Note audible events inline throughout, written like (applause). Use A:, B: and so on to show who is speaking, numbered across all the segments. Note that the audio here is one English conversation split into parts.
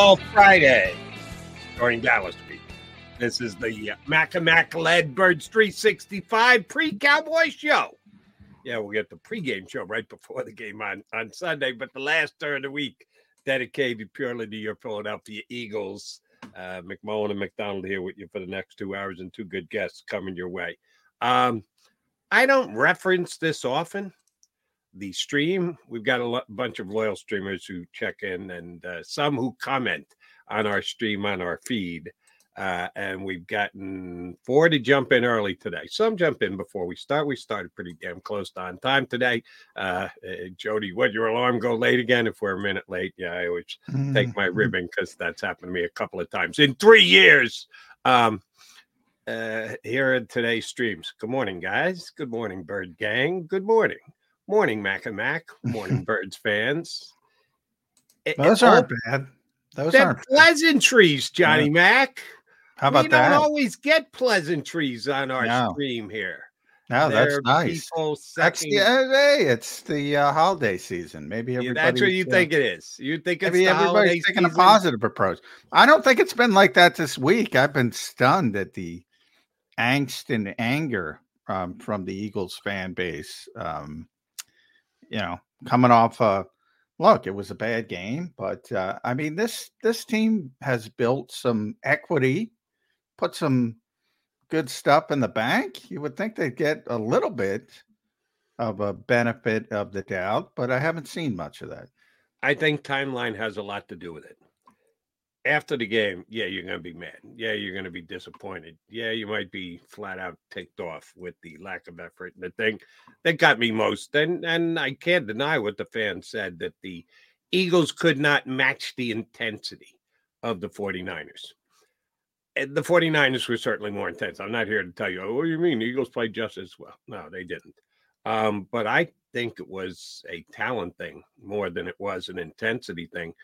A: Football Friday during Dallas week. This is the Mac and Mac led Birds 365 pre Cowboy show. Yeah, we'll get the pregame show right before the game on, on Sunday, but the last third of the week dedicated purely to your Philadelphia Eagles. Uh, McMullen and McDonald here with you for the next two hours and two good guests coming your way. Um, I don't reference this often. The stream, we've got a lo- bunch of loyal streamers who check in and uh, some who comment on our stream on our feed. Uh, and we've gotten four to jump in early today. Some jump in before we start. We started pretty damn close to on time today. Uh, uh, Jody, would your alarm go late again if we're a minute late? Yeah, I always take my ribbon because that's happened to me a couple of times in three years. Um, uh, here are today's streams. Good morning, guys. Good morning, Bird Gang. Good morning. Morning, Mac and Mac. (laughs) Morning, Birds fans. It-
B: Those aren't bad. Those aren't
A: pleasantries, Johnny Mac.
B: How about
A: we
B: that?
A: don't always get pleasantries on our
B: No.
A: stream here.
B: No, that's nice. That's the uh, hey, it's the uh, holiday season. Maybe
A: Yeah,
B: everybody.
A: that's what you think it is. You think it's
B: Maybe everybody's taking a positive approach. I don't think it's been like that this week. I've been stunned at the angst and anger um, from the Eagles fan base. Um, you know, coming off a look, it was a bad game, but uh, I mean this this team has built some equity, put some good stuff in the bank. You would think they'd get a little bit of a benefit of the doubt, but I haven't seen much of that.
A: I think timeline has a lot to do with it. After the game, yeah, you're going to be mad. Yeah, you're going to be disappointed. Yeah, you might be flat out ticked off with the lack of effort. And the thing that got me most, and and I can't deny what the fans said that the Eagles could not match the intensity of the 49ers. And the 49ers were certainly more intense. I'm not here to tell you, oh, what do you mean? The Eagles played just as well. No, they didn't. Um, but I think it was a talent thing more than it was an intensity thing.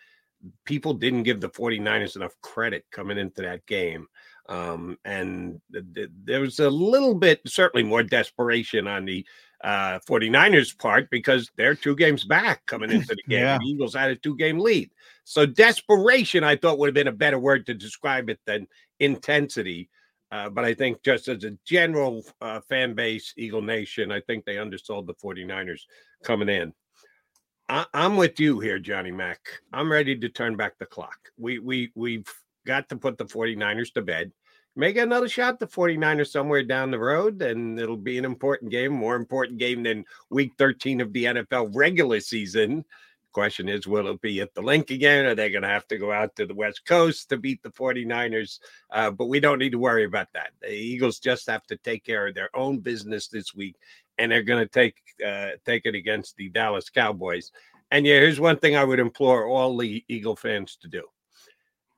A: People didn't give the 49ers enough credit coming into that game. Um, and th- th- there was a little bit, certainly more desperation on the uh, 49ers part because they're two games back coming into the game.
B: Yeah.
A: The Eagles had a two game lead. So desperation, I thought, would have been a better word to describe it than intensity. Uh, but I think just as a general uh, fan base, Eagle Nation, I think they undersold the 49ers coming in. I, I'm with you here, Johnny Mack. I'm ready to turn back the clock. We we we've got to put the 49ers to bed. Make another shot the 49ers somewhere down the road, and it'll be an important game, more important game than week 13 of the NFL regular season. Question is, will it be at the Linc again? Are they going to have to go out to the West Coast to beat the 49ers? Uh, but we don't need to worry about that. The Eagles just have to take care of their own business this week, and they're going to take uh, take it against the Dallas Cowboys. And yeah, here's one thing I would implore all the Eagle fans to do.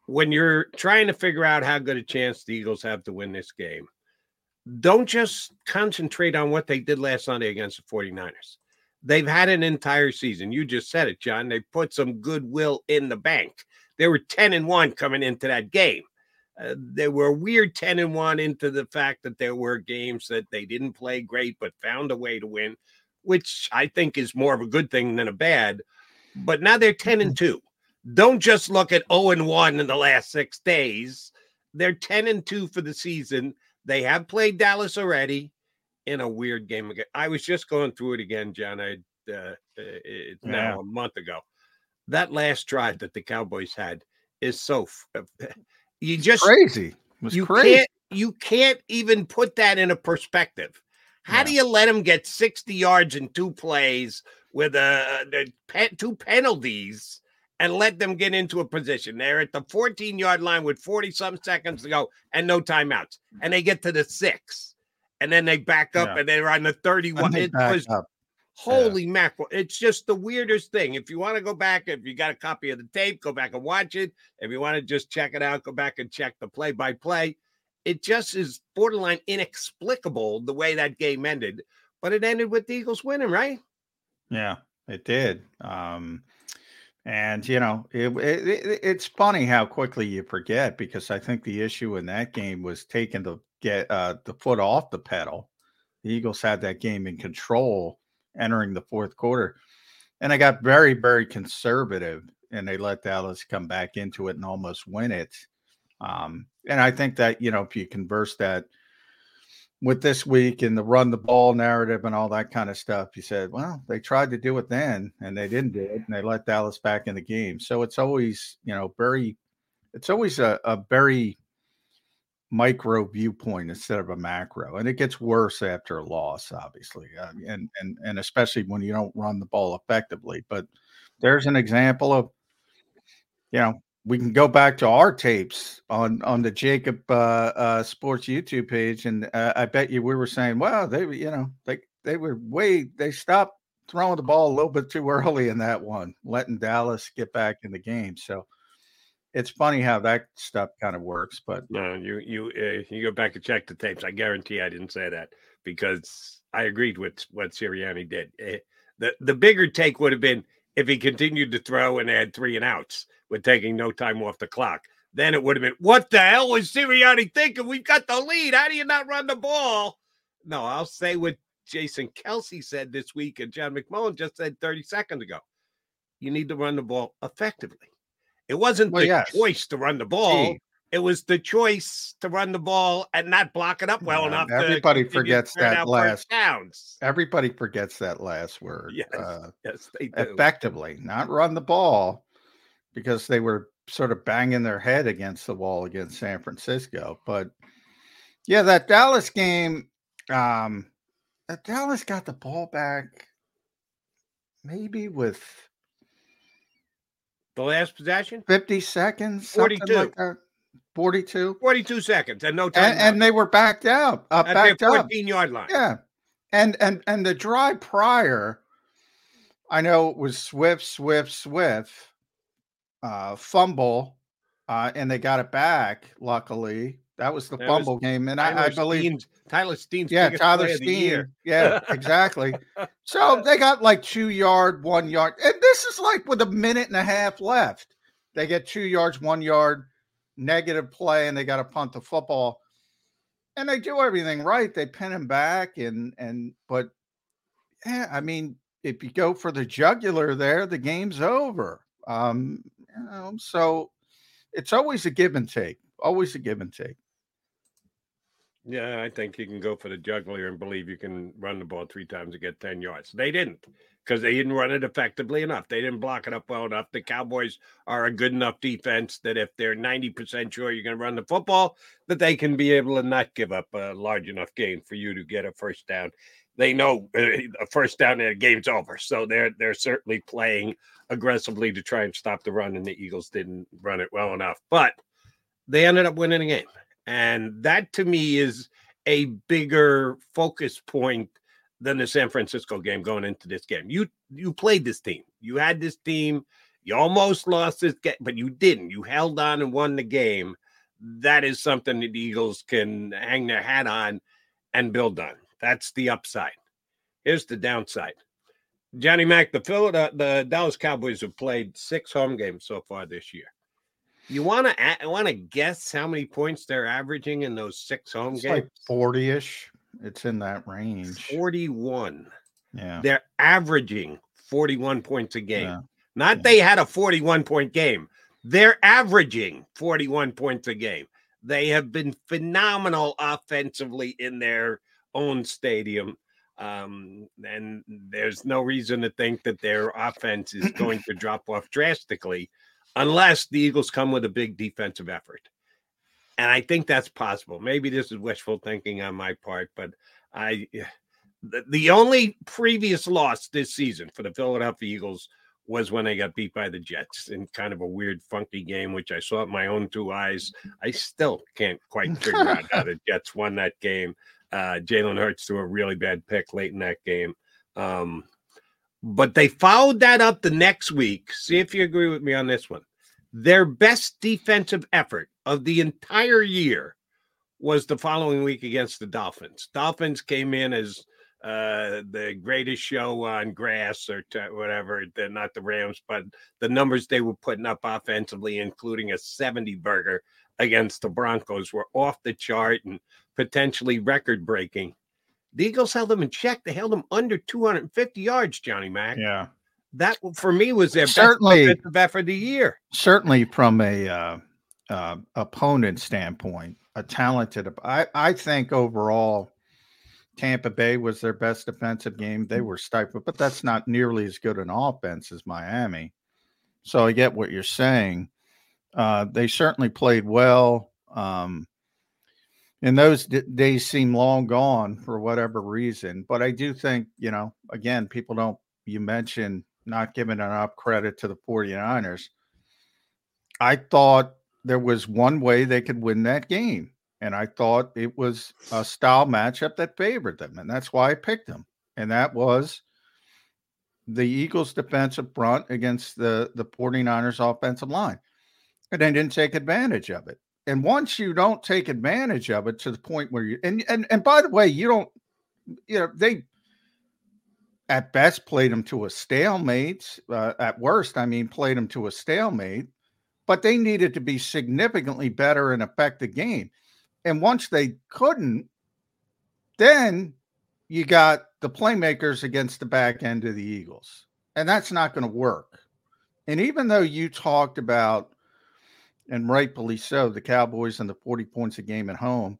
A: When you're trying to figure out how good a chance the Eagles have to win this game, don't just concentrate on what they did last Sunday against the 49ers They've had an entire season. You just said it, John. They put some goodwill in the bank. They were 10 and 1 coming into that game. Uh, they were weird 10 and 1 into the fact that there were games that they didn't play great but found a way to win, which I think is more of a good thing than a bad. But now they're 10 and mm-hmm. 2. Don't just look at 0 and 1 in the last 6 days. They're 10 and 2 for the season. They have played Dallas already in a weird game again. I was just going through it again, John. I uh, it's yeah. now a month ago. That last drive that the Cowboys had is so uh, you just
B: crazy.
A: you
B: crazy.
A: can't you can't even put that in a perspective. How yeah. do you let them get 60 yards in two plays with uh, a, a two penalties and let them get into a position? They're at the 14 yard line with 40 some seconds to go and no timeouts, and they get to the six and then they back up yeah. and they're on the 31. It was up. Holy yeah. mackerel. It's just the weirdest thing. If you want to go back, if you got a copy of the tape, go back and watch it. If you want to just check it out, go back and check the play by play. It just is borderline inexplicable the way that game ended, but it ended with the Eagles winning, right?
B: Yeah, it did. Um, and you know, it, it, it's funny how quickly you forget because I think the issue in that game was taking the get uh, the foot off the pedal. The Eagles had that game in control entering the fourth quarter, and they got very, very conservative, and they let Dallas come back into it and almost win it. Um, and I think that you know if you converse that with this week and the run the ball narrative and all that kind of stuff, you said, well, they tried to do it then and they didn't do it, and they let Dallas back in the game. So it's always you know very, it's always a, a very micro viewpoint instead of a macro and it gets worse after a loss obviously uh, and and and especially when you don't run the ball effectively but there's an example of you know we can go back to our tapes on on the JAKIB uh, uh sports youtube page and uh, i bet you we were saying well they you know they they were way they stopped throwing the ball a little bit too early in that one letting dallas get back in the game. So it's funny how that stuff kind of works. But
A: no, you you uh, you go back and check the tapes. I guarantee I didn't say that because I agreed with what Sirianni did. Uh, the the bigger take would have been if he continued to throw and add three and outs with taking no time off the clock. Then it would have been, what the hell was Sirianni thinking? We've got the lead. How do you not run the ball? No, I'll say what Jason Kelce said this week and John McMullen just said 30 seconds ago. You need to run the ball effectively. It wasn't well, the yes. choice to run the ball. It was the choice to run the ball and not block it up well yeah, enough.
B: Everybody forgets that last. Downs. Everybody forgets that last word.
A: Yes, uh, yes, they do.
B: Effectively, not run the ball, because they were sort of banging their head against the wall against San Francisco. But yeah, that Dallas game, um, that Dallas got the ball back, maybe with
A: the last possession?
B: 50 seconds.
A: 42.
B: Like 42.
A: 42 seconds and no time.
B: And, and they were backed out. Uh, At backed
A: their 14 up. yard line.
B: Yeah. And and and the drive prior, I know it was Swift, Swift, Swift, uh, fumble, uh, and they got it back, luckily. That was the that fumble was game, and I, I, believe
A: Tyler Steen's
B: yeah, Tyler Steen, yeah, (laughs) exactly. so they got like two yard, one yard, and this is like with a minute and a half left. They get two yards, one yard, negative play, and they got to punt the football, and they do everything right. They pin him back, and and but yeah, I mean, if you go for the jugular there, the game's over. Um, you know, so it's always a give and take. Always a give and take.
A: Yeah, I think you can go for the juggler and believe you can run the ball three times and get 10 yards. They didn't because they didn't run it effectively enough. They didn't block it up well enough. The Cowboys are a good enough defense that if they're 90% sure you're going to run the football, that they can be able to not give up a large enough gain for you to get a first down. They know uh, a first down and the game's over. So they're they're certainly playing aggressively to try and stop the run, and the Eagles didn't run it well enough. But they ended up winning the game. And that to me is a bigger focus point than the San Francisco game going into this game. You you played this team. You had this team. You almost lost this game, but you didn't. You held on and won the game. That is something that the Eagles can hang their hat on and build on. That's the upside. Here's the downside. Johnny Mack, the Philadelphia, the Dallas Cowboys have played six home games so far this year. You want to I want to guess how many points they're averaging in those six home
B: It's
A: games?
B: like 40 ish. It's in that range.
A: 41.
B: Yeah.
A: They're averaging 41 points a game.
B: Yeah.
A: Not
B: Yeah.
A: they had a 41 point game. They're averaging 41 points a game. They have been phenomenal offensively in their own stadium. Um, and there's no reason to think that their offense is going to (clears throat) drop off drastically unless the Eagles come with a big defensive effort. And I think that's possible. Maybe this is wishful thinking on my part, but I (sighs) the, the only previous loss this season for the Philadelphia Eagles was when they got beat by the Jets in kind of a weird, funky game, which I saw with my own two eyes. I still can't quite figure out how the (laughs) Jets won that game. Uh, Jalen Hurts threw a really bad pick late in that game. Um, but they followed that up the next week. See if you agree with me on this one. Their best defensive effort of the entire year was the following week against the Dolphins. Dolphins came in as uh, the greatest show on grass or t- whatever. They're not the Rams, but the numbers they were putting up offensively, including a 70 burger against the Broncos, were off the chart and potentially record breaking. The Eagles held them in check. They held them under 250 yards, Johnny Mack.
B: Yeah.
A: That for me was their
B: Certainly-
A: best defensive effort of the year.
B: Certainly from a uh, uh, opponent standpoint, a talented. I, I think overall, Tampa Bay was their best defensive game. They were stifled, but that's not nearly as good an offense as Miami. So I get what you're saying. Uh, they certainly played well. Um, and those d- days seem long gone for whatever reason. But I do think, you know, again, people don't, you mentioned not giving enough credit to the 49ers. I thought there was one way they could win that game. And I thought it was a style matchup that favored them. And that's why I picked them. And that was the Eagles' defensive front against the, the 49ers' offensive line. And they didn't take advantage of it. And once you don't take advantage of it to the point where you and and and by the way, you don't you know, they at best played them to a stalemate. Uh, at worst, I mean, played them to a stalemate, but they needed to be significantly better and affect the game. And once they couldn't, then you got the playmakers against the back end of the Eagles. And that's not going to work. And even though you talked about, and rightfully so, the Cowboys and the 40 points a game at home,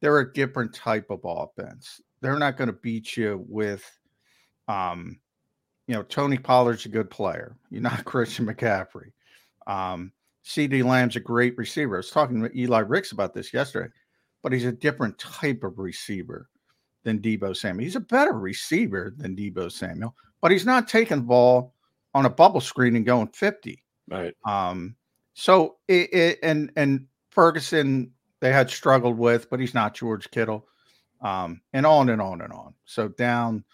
B: they're a different type of offense. They're not going to beat you with um, you know, Tony Pollard's a good player. (laughs) You're not Christian McCaffrey. Um, CeeDee Lamb's a great receiver. I was talking to Eli Ricks about this yesterday, but he's a different type of receiver than Deebo Samuel. He's a better receiver than Deebo Samuel, but he's not taking the ball on a bubble screen and going 50.
A: Right.
B: Um, so it, it and and Ferguson they had struggled with, but he's not George Kittle, um, and on and on and on. So down,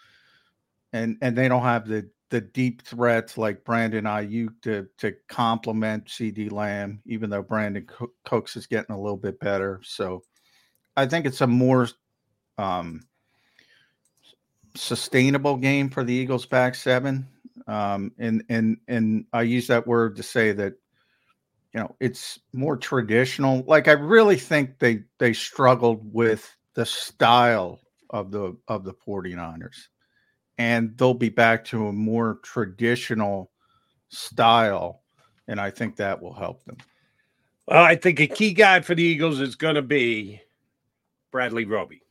B: and and they don't have the the deep threats like Brandon Aiyuk to to complement CeeDee Lamb, even though Brandin Co- Cooks is getting a little bit better. So I think it's a more um, sustainable game for the Eagles back seven. Um, and and and I use that word to say that you know it's more traditional. Like I really think they they struggled with the style of the of the 49ers. And they'll be back to a more traditional style. And I think that will help them.
A: Well, I think a key guy for the Eagles is going to be Bradley Roby,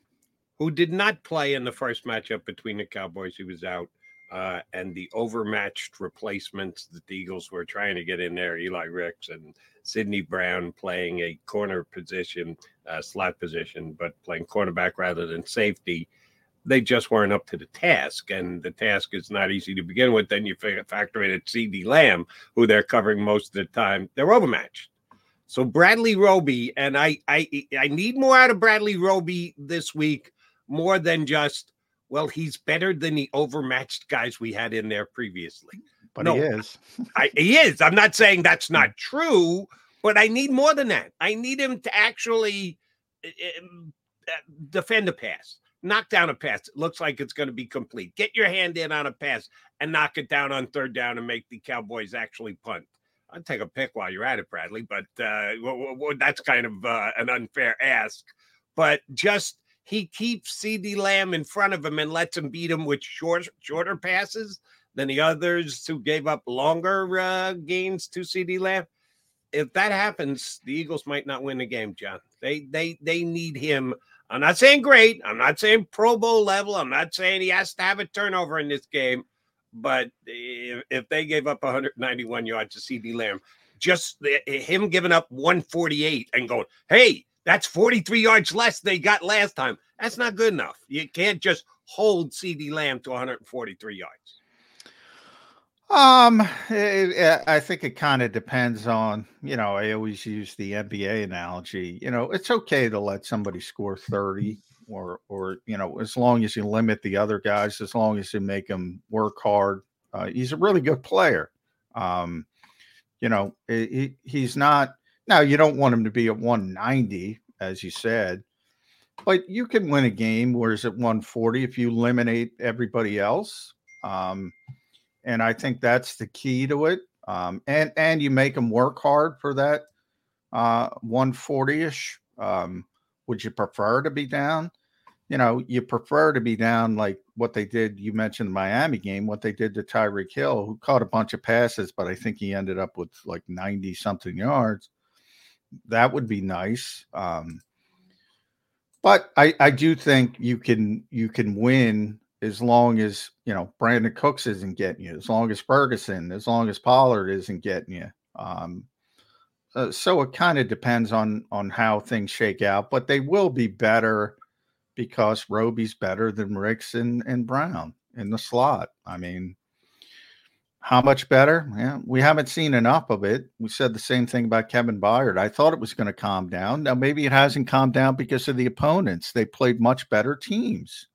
A: who did not play in the first matchup between the Cowboys. He was out. Uh, and the overmatched replacements that the Eagles were trying to get in there, Eli Ricks and Sydney Brown playing a corner position, uh, slot position, but playing cornerback rather than safety. They just weren't up to the task, and the task is not easy to begin with. Then you factor in at CeeDee Lamb, who they're covering most of the time. They're overmatched. So Bradley Roby, and I, I, I need more out of Bradley Roby this week, more than just well, he's better than the overmatched guys we had in there previously.
B: But no, he is.
A: I, he is. I'm not saying that's not mm. true, but I need more than that. I need him to actually um, defend a pass, knock down a pass. It looks like it's going to be complete. Get your hand in on a pass and knock it down on third down and make the Cowboys actually punt. I'd take a pick while you're at it, Bradley, but uh, well, well, that's kind of uh, an unfair ask. But just he keeps CeeDee Lamb in front of him and lets him beat him with short, shorter passes than the others who gave up longer uh, gains to CeeDee Lamb. If that happens, the Eagles might not win the game, John. They they they need him. I'm not saying great. I'm not saying Pro Bowl level. I'm not saying he has to have a turnover in this game. But if, if they gave up 191 yards to CeeDee Lamb, just the, him giving up 148 and going, hey, that's 43 yards less they got last time. That's not good enough. You can't just hold CeeDee Lamb to 143 yards.
B: Um, it, I think it kind of depends on, you know, I always use the NBA analogy. You know, it's okay to let somebody score 30 or, or, you know, as long as you limit the other guys, as long as you make them work hard. Uh, he's a really good player. Um, you know, he, he's not, now you don't want him to be at 190, as you said, but you can win a game where it's at 140 if you eliminate everybody else. Um, and I think that's the key to it. Um, and and you make them work hard for that uh, 140ish. Um, would you prefer to be down? You know, you prefer to be down like what they did. You mentioned the Miami game, what they did to Tyreek Hill, who caught a bunch of passes, but I think he ended up with like 90 something yards. That would be nice. Um, but I, I do think you can you can win as long as you know Brandin Cooks isn't getting you, as long as Ferguson, as long as Pollard isn't getting you. Um, uh, so it kind of depends on on how things shake out, but they will be better because Roby's better than Ricks and, and Brown in the slot. I mean, how much better? Yeah, we haven't seen enough of it. We said the same thing about Kevin Byard. I thought it was going to calm down. Now maybe it hasn't calmed down because of the opponents. They played much better teams.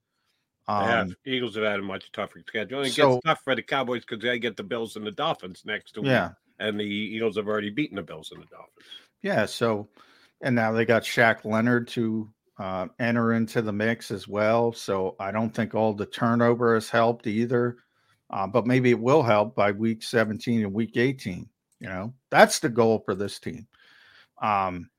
A: Um, yeah, Eagles have had a much tougher schedule. It so, gets tough for the Cowboys because they get the Bills and the Dolphins next to
B: yeah.
A: and the Eagles have already beaten the Bills and the Dolphins.
B: Yeah, so and now they got Shaq Leonard to uh, enter into the mix as well. So I don't think all the turnover has helped either, uh, but maybe it will help by week 17 and week 18. You know, that's the goal for this team. Um,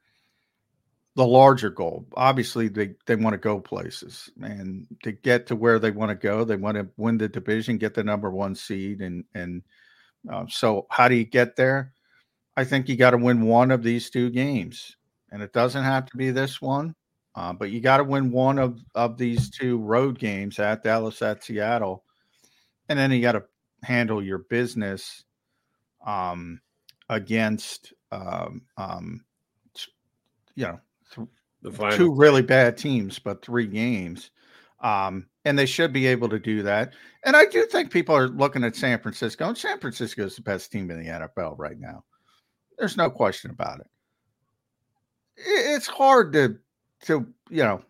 B: the larger goal. Obviously, they they want to go places, and to get to where they want to go, they want to win the division, get the number one seed, and and uh, so how do you get there? I think you got to win one of these two games, and it doesn't have to be this one, uh, but you got to win one of of these two road games at Dallas, at Seattle, and then you got to handle your business um, against um, um, you know two really bad teams, but three games. Um, and they should be able to do that. And I do think people are looking at San Francisco, and San Francisco is the best team in the NFL right now. There's no question about it. It's hard to to you know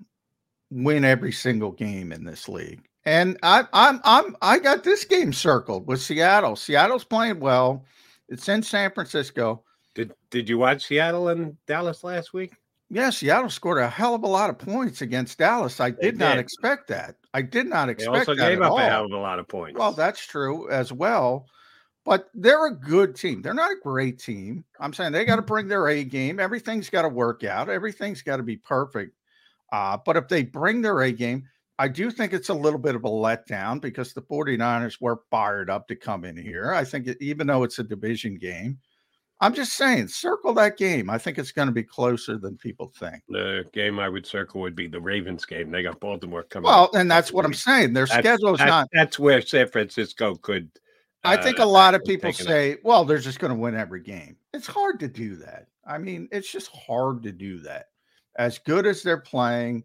B: win every single game in this league. And I, I'm I'm I got this game circled with Seattle. Seattle's playing well. It's in San Francisco.
A: Did Did you watch Seattle and Dallas last week?
B: Yeah, Seattle scored a hell of a lot of points against Dallas. I did, did. not expect that. I did not expect they also that
A: gave
B: up
A: all. a hell of a lot of points.
B: Well, that's true as well. But they're a good team. They're not a great team. I'm saying they got to bring their A game. Everything's got to work out. Everything's got to be perfect. Uh, but if they bring their A game, I do think it's a little bit of a letdown because the 49ers were fired up to come in here. I think even though it's a division game, I'm just saying, circle that game. I think it's going to be closer than people think.
A: The game I would circle would be the Ravens game. They got Baltimore coming.
B: Well,
A: up.
B: and that's what I'm saying. Their
A: That's-
B: schedule's
A: that's,
B: not.
A: That's where San Francisco could.
B: I think
A: uh,
B: a lot of people say, well, they're just going to win every game. It's hard to do that. I mean, it's just hard to do that. As good as they're playing,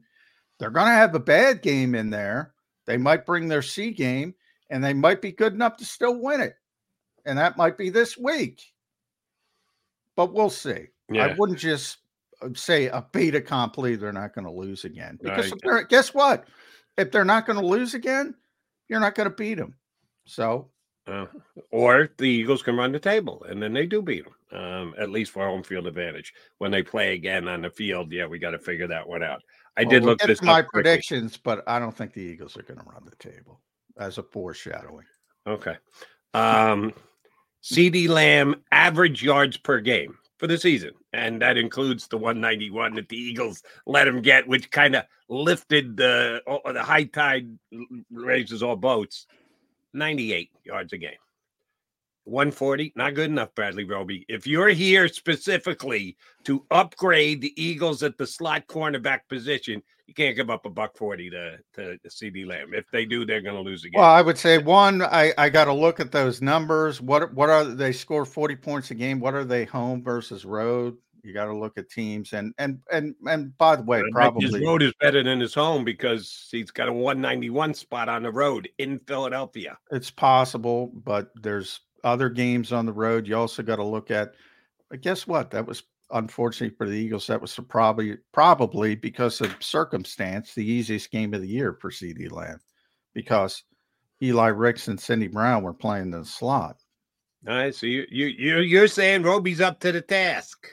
B: they're going to have a bad game in there. They might bring their C game and they might be good enough to still win it. And that might be this week. But we'll see.
A: Yeah.
B: I wouldn't just uh, say a beta accompli they're not going to lose again. Because if guess what? If they're not going to lose again, you're not going to beat them. So
A: Uh, or the Eagles can run the table, and then they do beat them, um, at least for home field advantage. When they play again on the field, yeah, we got to figure that one out. I
B: Well,
A: did
B: we'll
A: look this
B: my
A: up quickly.
B: predictions, but I don't think the Eagles are going to run the table as a foreshadowing.
A: Okay. Um, CeeDee Lamb average yards per game for the season, and that includes the 191 that the Eagles let him get, which kind of lifted the oh, the high tide raises all boats. 98 yards a game. 140, not good enough, Bradley Roby. If you're here specifically to upgrade the Eagles at the slot cornerback position, you can't give up a buck 40 to, to CeeDee Lamb. If they do, they're going to lose again.
B: Well, I would say one, I, I got to look at those numbers. What what are they score 40 points a game? What are they home versus road? You got to look at teams and and and and by the way, probably
A: his road is better than his home because he's got a 191 spot on the road in Philadelphia.
B: it's possible, but there's other games on the road. You also got to look at. But guess what? That was unfortunately for the Eagles. That was probably probably because of circumstance the easiest game of the year for CeeDee Lamb, because Eli Ricks and Sydney Brown were playing the slot.
A: All right, so you you you you're saying Roby's up to the task.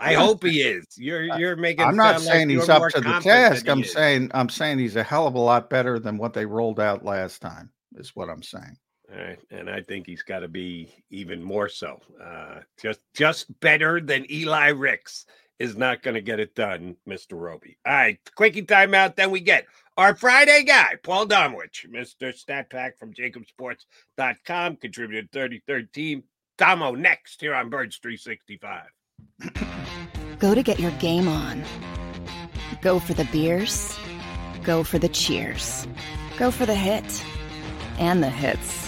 A: I hope he is. You're you're making.
B: I'm not
A: sound like
B: saying he's up to the task. I'm
A: is.
B: saying I'm saying he's a hell of a lot better than what they rolled out last time. Is what I'm saying.
A: Right, and I think he's got to be even more so. Uh, just just better than Eli Ricks is not going to get it done, Mister Roby. All right, quickie timeout. Then we get our Friday guy, Paul Domowitch, Mister Stat Pack from JAKIBSports.com, contributed 33rd team. Damo next here on Birds 365.
C: Go to get your game on. Go for the beers. Go for the cheers. Go for the hit and the hits.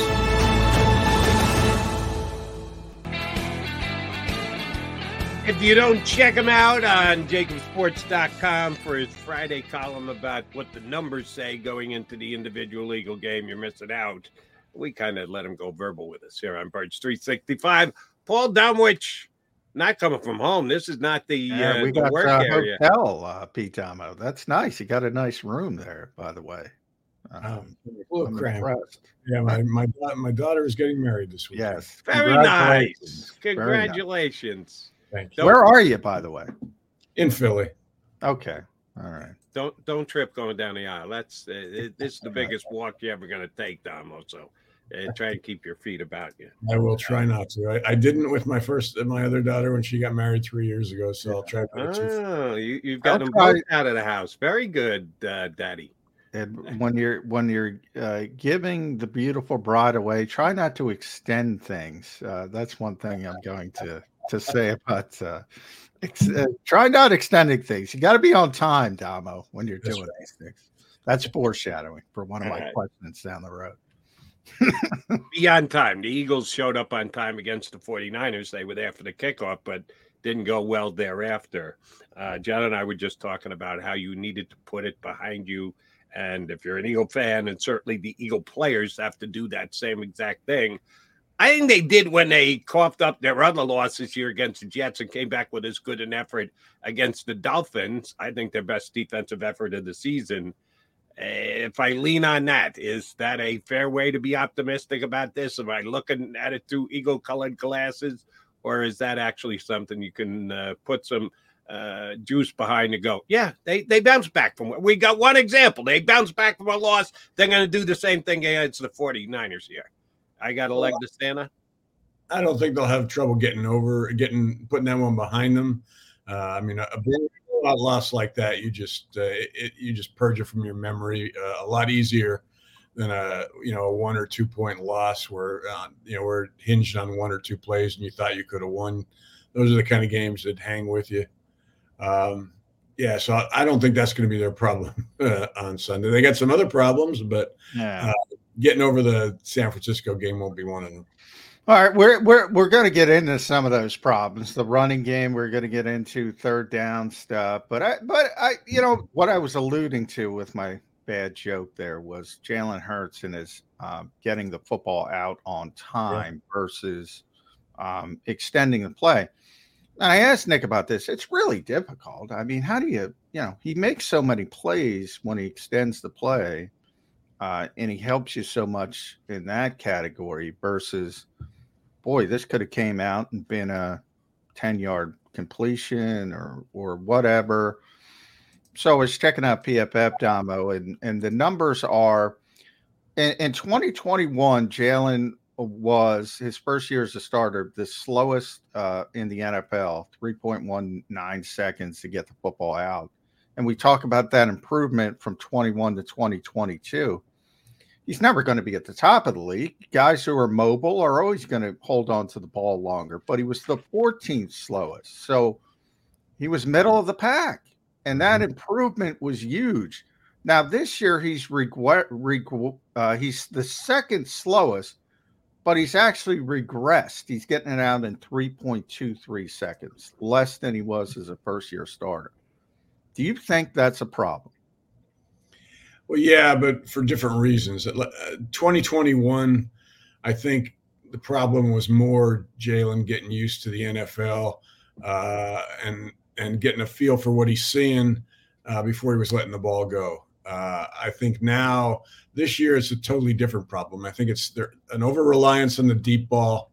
A: If you don't check him out on jakibsports.com for his Friday column about what the numbers say going into the individual legal game, you're missing out. We kind of let him go verbal with us here on Birds 365. Paul Domowitch, not coming from home. This is not the,
B: Yeah,
A: uh,
B: we
A: the
B: got
A: work
B: a
A: area.
B: hotel, uh, Pete Damo. That's nice. You got a nice room there, by the way. Um,
D: A
B: I'm
D: cramped.
B: impressed.
D: Yeah, my my my daughter is getting married this week.
B: Yes.
A: Very nice.
B: Congratulations. Very nice.
A: Congratulations.
D: Thank
A: Don't-
B: Where are you, by the way?
D: In Philly.
B: Okay. All right.
A: Don't don't trip going down the aisle. That's uh, it, this is the (laughs) biggest walk you're ever going to take, Damo. So uh, try and keep your feet about you.
D: I will try not to. I, I didn't with my first, my other daughter when she got married three years ago. So I'll try. Not to.
A: Oh, you, you've got
B: I'll
A: them
B: try-
A: both out of the house. Very good, uh, Daddy.
B: And when you're when you're uh, giving the beautiful bride away, try not to extend things. Uh, that's one thing I'm going to to say about. Uh, ex- uh, try not extending things. You got to be on time, Damo, when you're
D: That's
B: doing these things. That's foreshadowing for one of my
A: Alright.
B: questions down the road. (laughs)
A: Be on time. The Eagles showed up on time against the 49ers. They were there for the kickoff, but didn't go well thereafter. Uh, John and I were just talking about how you needed to put it behind you. And if you're an Eagle fan, and certainly the Eagle players have to do that same exact thing. I think they did when they coughed up their other loss this year against the Jets and came back with as good an effort against the Dolphins. I think their best defensive effort of the season. Uh, If I lean on that, is that a fair way to be optimistic about this? Am I looking at it through eagle colored glasses, or is that actually something you can uh, put some uh, juice behind to go? Yeah, they they bounce back from. We got one example. They bounce back from a loss. They're going to do the same thing against the 49ers here. I got a leg to stand on.
D: I don't think they'll have trouble getting over, getting putting that one behind them. Uh, I mean, a, a big loss like that, you just uh, it, you just purge it from your memory uh, a lot easier than a you know a one or two point loss where uh, you know we're hinged on one or two plays and you thought you could have won. Those are the kind of games that hang with you. Um, yeah, so I, I don't think that's going to be their problem (laughs) uh, on Sunday. They got some other problems, but
B: Yeah.
D: Getting over the San Francisco game won't be one of them.
B: All right, we're we're we're going to get into some of those problems. The running game, we're going to get into third down stuff. But I, but I, you know, what I was alluding to with my bad joke there was Jalen Hurts and his um, getting the football out on time versus um, extending the play. And I asked Nick about this. It's really difficult. I mean, how do you, you know, he makes so many plays when he extends the play, uh, and he helps you so much in that category versus boy, this could have came out and been a 10 yard completion or or whatever. So I was checking out PFF Damo and and the numbers are in, in 2021, Jalen was his first year as a starter, the slowest uh, in the NFL, 3.19 seconds to get the football out. And we talk about that improvement from 21 to 2022 he's never going to be at the top of the league. Guys who are mobile are always going to hold on to the ball longer, but he was the 14th slowest. So he was middle of the pack, and that improvement was huge. Now this year he's regret, reg- uh, he's the second slowest, but he's actually regressed. He's getting it out in 3.23 seconds, less than he was as a first year starter. Do you think that's a problem?
D: Well, yeah, but for different reasons. Uh, 2021, I think the problem was more Jalen getting used to the NFL uh, and and getting a feel for what he's seeing uh, before he was letting the ball go. Uh, I think now this year it's a totally different problem. I think it's there, an over reliance on the deep ball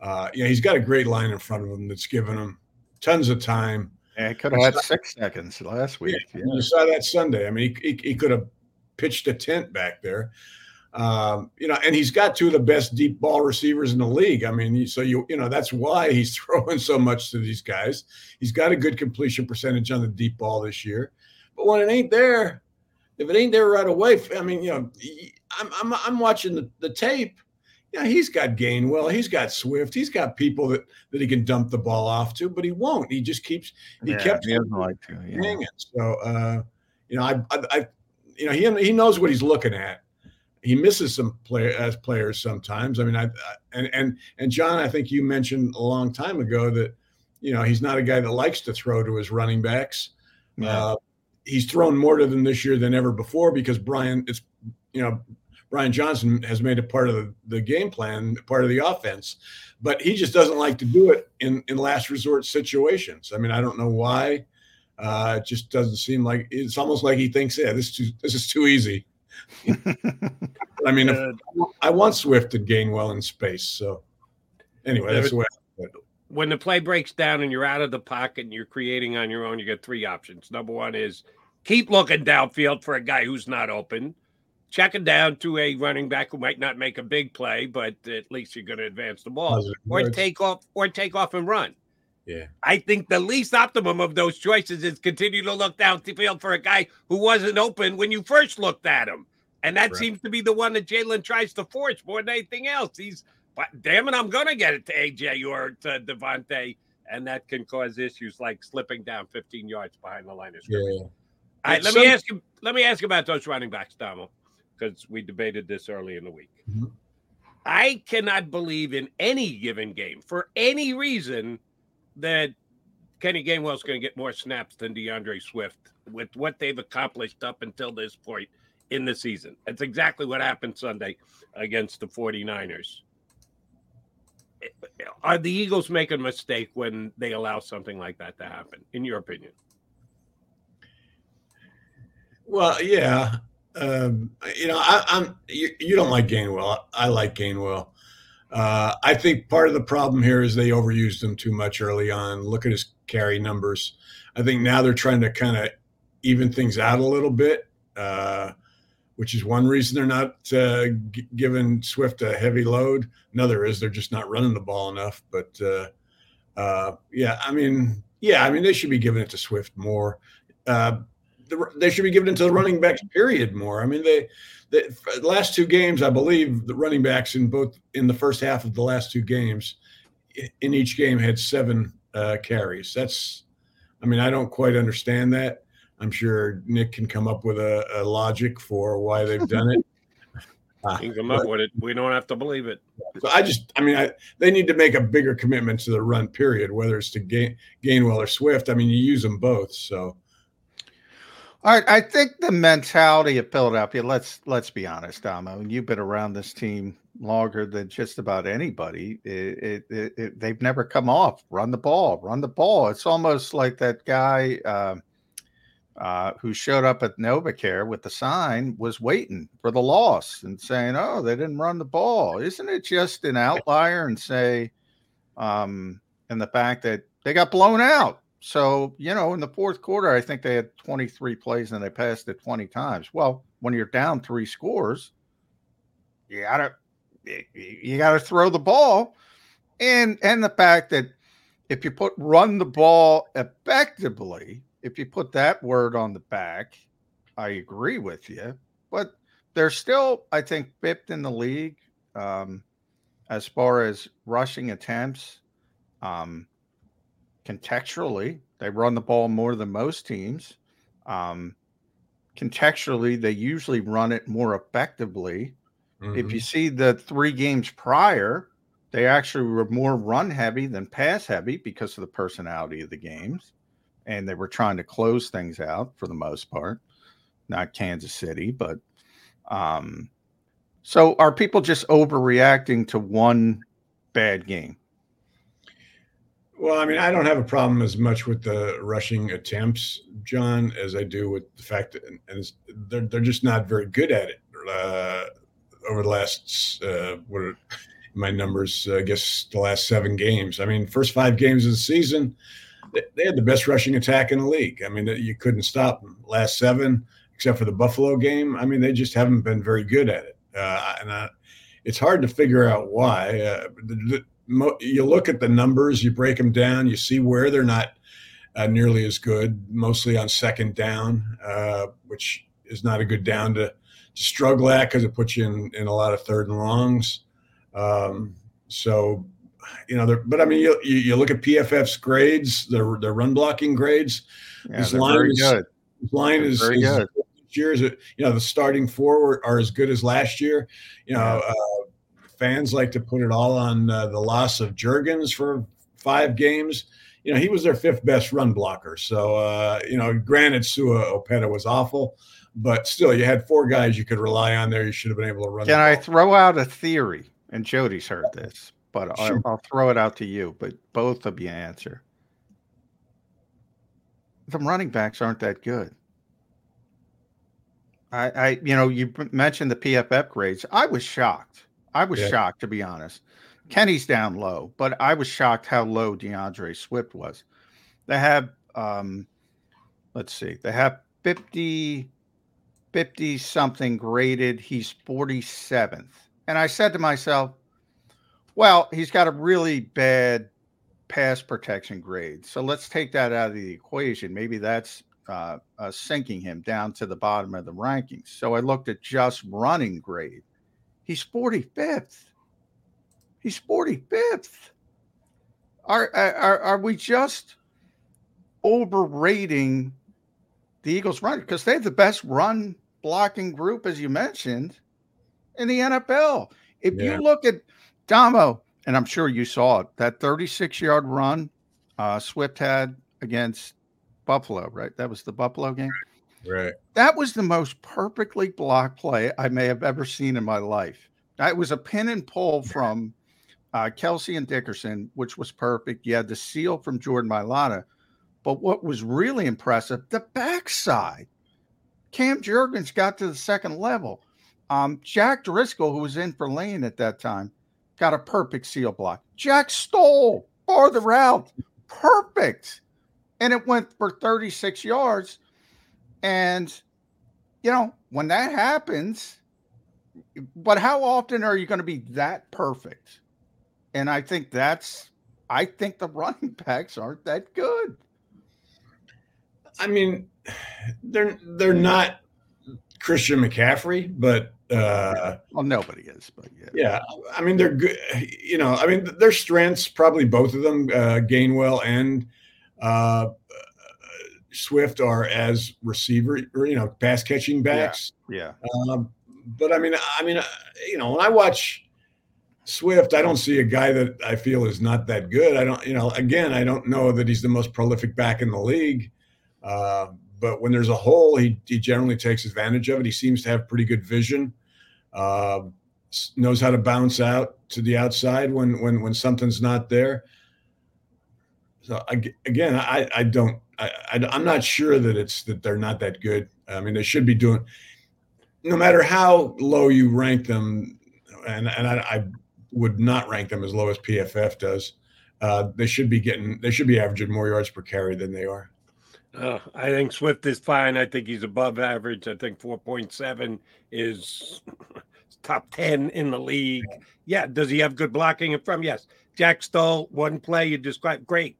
D: uh, you he's got a great line in front of him that's given him tons of time.
B: Yeah, he could have had six seconds last week.
D: Yeah, yeah. You saw that Sunday. I mean, he, he, he could have pitched a tent back there. Um, you know, and he's got two of the best deep ball receivers in the league. I mean, so you you know that's why he's (laughs) throwing so much to these guys. He's got a good completion percentage on the deep ball this year, but when it ain't there, if it ain't there right away, I mean, you know, I'm I'm, I'm watching the, the tape. Yeah, he's got Gainwell, he's got Swift, he's got people that that he can dump the ball off to, but he won't. He just keeps he
B: Yeah,
D: kept
B: he doesn't like to, yeah.
D: hanging. So uh, you know, I, I, I you know he he knows what he's looking at. He misses some play as players sometimes. I mean, I, I and and and John, I think you mentioned a long time ago that you know he's not a guy that likes to throw to his running backs. Uh, he's thrown more to them this year than ever before because Brian, it's you know, Brian Johnson has made it part of the, the game plan, part of the offense, but he just doesn't like to do it in in last resort situations. I mean, I don't know why. Uh, it just doesn't seem like it's almost like he thinks, yeah, this is too, this is too easy. (laughs) I mean, if, I want Swift and Gainwell in space. So anyway, that's the way. I put it.
A: when the play breaks down and you're out of the pocket and you're creating on your own, you get three options. Number one is keep looking downfield for a guy who's not open. Check it down to a running back who might not make a big play, but at least you're going to advance the ball, or
D: words.
A: take off, or take off and run.
D: Yeah.
A: I think the least optimum of those choices is continue to look downfield for a guy who wasn't open when you first looked at him. And that
D: Right.
A: seems to be the one that Jalen tries to force more than anything else. He's, but damn it, I'm going to get it to AJ or to DeVonta. And that can cause issues like slipping down 15 yards behind the line of scrimmage.
D: Yeah.
A: All right, let
D: Some-
A: me ask you. Let me ask you about those running backs, Donald, because we debated this early in the week.
D: Mhm.
A: I cannot believe in any given game for any reason that Kenny Gainwell's going to get more snaps than D'Andre Swift with what they've accomplished up until this point in the season. That's exactly what happened Sunday against the 49ers. Are the Eagles making a mistake when they allow something like that to happen, in your opinion?
D: Well, yeah. Um, you know, I, I'm you, you don't like Gainwell. I, like Gainwell. Uh, I think part of the problem here is they overused him too much early on. Look at his carry numbers. I think now they're trying to kind of even things out a little bit, uh, which is one reason they're not uh, g- giving Swift a heavy load. Another is they're just not running the ball enough. But uh, uh, yeah, I mean, yeah, I mean they should be giving it to Swift more. The, they should be given it to the running backs period more. I mean, they the last two games, I believe the running backs in both in the first half of the last two games, in each game had seven uh, carries. That's, I mean, I don't quite understand that. I'm sure Nick can come up with a, a logic for why they've done it. (laughs)
A: Can come up with it. We don't have to believe it.
D: so I just, I mean, I, they need to make a bigger commitment to the run period, whether it's to Gain, Gainwell or Swift. I mean, you use them both, so
B: All right, I think the mentality of Philadelphia. Let's let's be honest, Dom. I mean, you've been around this team longer than just about anybody. It, it, it- they've never come off. Run the ball, run the ball. It's almost like that guy uh, uh, who showed up at NovaCare with the sign was waiting for the loss and saying, "Oh, they didn't run the ball." Isn't it just an outlier and say, um, and the fact that they got blown out? So, you know, in the fourth quarter, I think they had 23 plays and they passed it 20 times. Well, when you're down three scores, you gotta you gotta throw the ball. And and the fact that if you put run the ball effectively, if you put that word on the back, I agree with you. But they're still, I think, fifth in the league um, as far as rushing attempts. Um, contextually, they run the ball more than most teams. Um, contextually, they usually run it more effectively. If you see the three games prior, they actually were more run heavy than pass heavy because of the personality of the games. And they were trying to close things out for the most part. Not Kansas City, but um so are people just overreacting to one bad game?
D: Well, I mean, I don't have a problem as much with the rushing attempts, John, as I do with the fact that and they're they're just not very good at it uh, over the last uh, what are- my numbers. Uh, I guess the last seven games. I mean, first five games of the season, they, they had the best rushing attack in the league. I mean, you couldn't stop them. Last seven, except for the Buffalo game, I mean, they just haven't been very good at it. Uh, and I, it's hard to figure out why. Uh, the, mo- you look at the numbers, you break them down, you see where they're not uh, nearly as good, mostly on second down, uh, which is not a good down to, to struggle at because it puts you in, in a lot of third and longs. Um, so, you know, but I mean, you, you, look at PFF's grades, their their run blocking grades.
B: Yeah, this line is good.
D: This line is very is, good. Years, you know, the starting four are as good as last year. You know, uh, fans like to put it all on uh, the loss of Jurgens for five games. You know, he was their fifth best run blocker. So, uh, you know, granted, Sua Opeta was awful, but still, you had four guys you could rely on there. You should have been able to run.
B: Can I throw out a theory? And Jody's heard this, but sure. I'll, I'll throw it out to you. But both of you answer. The running backs aren't that good. I, I, you know, you mentioned the PFF grades. I was shocked. I was yeah. shocked to be honest. Kenny's down low, but I was shocked how low D'Andre Swift was. They have, um, let's see, they have 50, 50 something graded. He's 47th. And I said to myself, well, he's got a really bad pass protection grade. So let's take that out of the equation. Maybe that's uh, uh, sinking him down to the bottom of the rankings. So I looked at just running grade. He's 45th. He's 45th. Are, are, are we just overrating the Eagles' run? Because they have the best run blocking group, as you mentioned, in the NFL. If yeah. you look at Damo, and I'm sure you saw it, that 36 yard run uh, Swift had against Buffalo, right? That was the Buffalo game.
D: Right.
B: That was the most perfectly blocked play I may have ever seen in my life. It was a pin and pull from uh, Kelce and Dickerson, which was perfect. You had the seal from Jordan Mailata. But what was really impressive, the backside. Cam Jurgens got to the second level. Um, Jack Driscoll, who was in for Lane at that time, got a perfect seal block. Jack Stoll farther out, perfect. And it went for 36 yards. And, you know, when that happens, but how often are you going to be that perfect? And I think that's, I think the (laughs) running backs aren't that good.
D: I mean, they're they're not Christian McCaffrey, but uh,
B: well, nobody is, but yeah.
D: Yeah, I mean they're good. You know, I mean their strengths probably both of them, uh, Gainwell and uh, Swift, are as receiver or you know pass catching backs.
B: Yeah. yeah.
D: Um, but I mean, I mean, you know, when I watch Swift, I don't see a guy that I feel is not that good. I don't, you know, again, I don't know that he's the most prolific back in the league. Uh, but when there's a hole, he, he generally takes advantage of it. He seems to have pretty good vision, uh, knows how to bounce out to the outside when when when something's not there. So I, again, I I don't I, I'm not sure that it's that they're not that good. I mean, they should be doing. No matter how low you rank them, and and I, I would not rank them as low as PFF does. Uh, they should be getting they should be averaging more yards per carry than they are.
A: Uh, I think Swift is fine. I think he's above average. I think 4.7 is top 10 in the league. Yeah. Does he have good blocking from? Yes. Jack Stoll, one play you described. Great.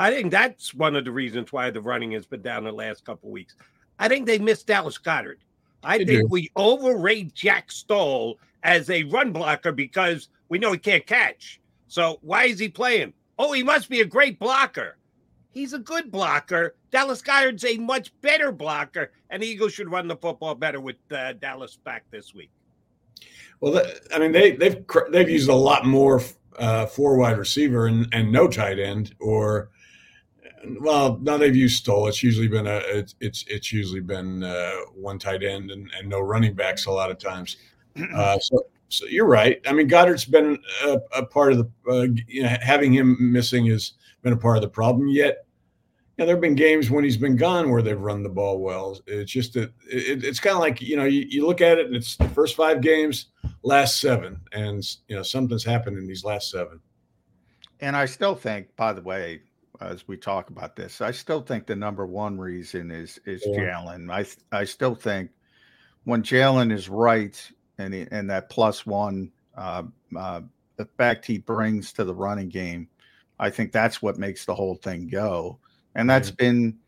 A: I think that's one of the reasons why the running has been down the last couple weeks. I think they missed Dallas Goedert. I they think do. we overrate Jack Stoll as a run blocker because we know he can't catch. So why is he playing? Oh, he must be a great blocker. He's a good blocker. Dallas Goedert's a much better blocker, and the Eagles should run the football better with uh, Dallas back this week.
D: Well, I mean, they, they've they've used a lot more uh, four wide receiver and, and no tight end, or well, now they've used Stoll. It's usually been a it's it's, it's usually been uh, one tight end and, and no running backs a lot of times. (clears throat) Uh, so so you're right. I mean, Goedert's been a, a part of the uh, you know, having him missing has been a part of the problem. Yet, yeah, there have been games when he's been gone where they've run the ball well. It's just that it, it's kind of like you know you, you look at it and it's the first five games, last seven, and you know something's happened in these last seven.
B: And I still think, by the way, as we talk about this, I still think the number one reason is is
D: Yeah.
B: Jalen. I I still think when Jalen is right and he, and that plus one uh, uh, effect he brings to the running game, I think that's what makes the whole thing go. And that's been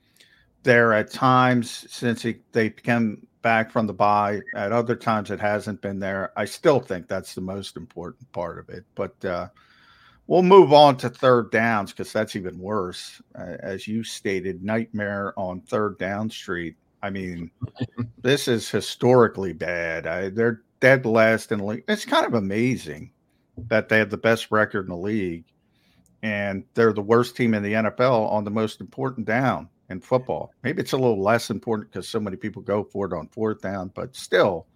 B: there at times since he, they came back from the bye. At other times, it hasn't been there. I still think that's the most important part of it. But uh, we'll move on to third downs because that's even worse. Uh, as you stated, nightmare on third down street. I mean, (laughs) this is historically bad. I, they're dead last in the league. It's kind of amazing that they have the best record in the league and they're the worst team in the NFL on the most important down in football. Maybe it's a little less important because so many people go for it on fourth down, but still,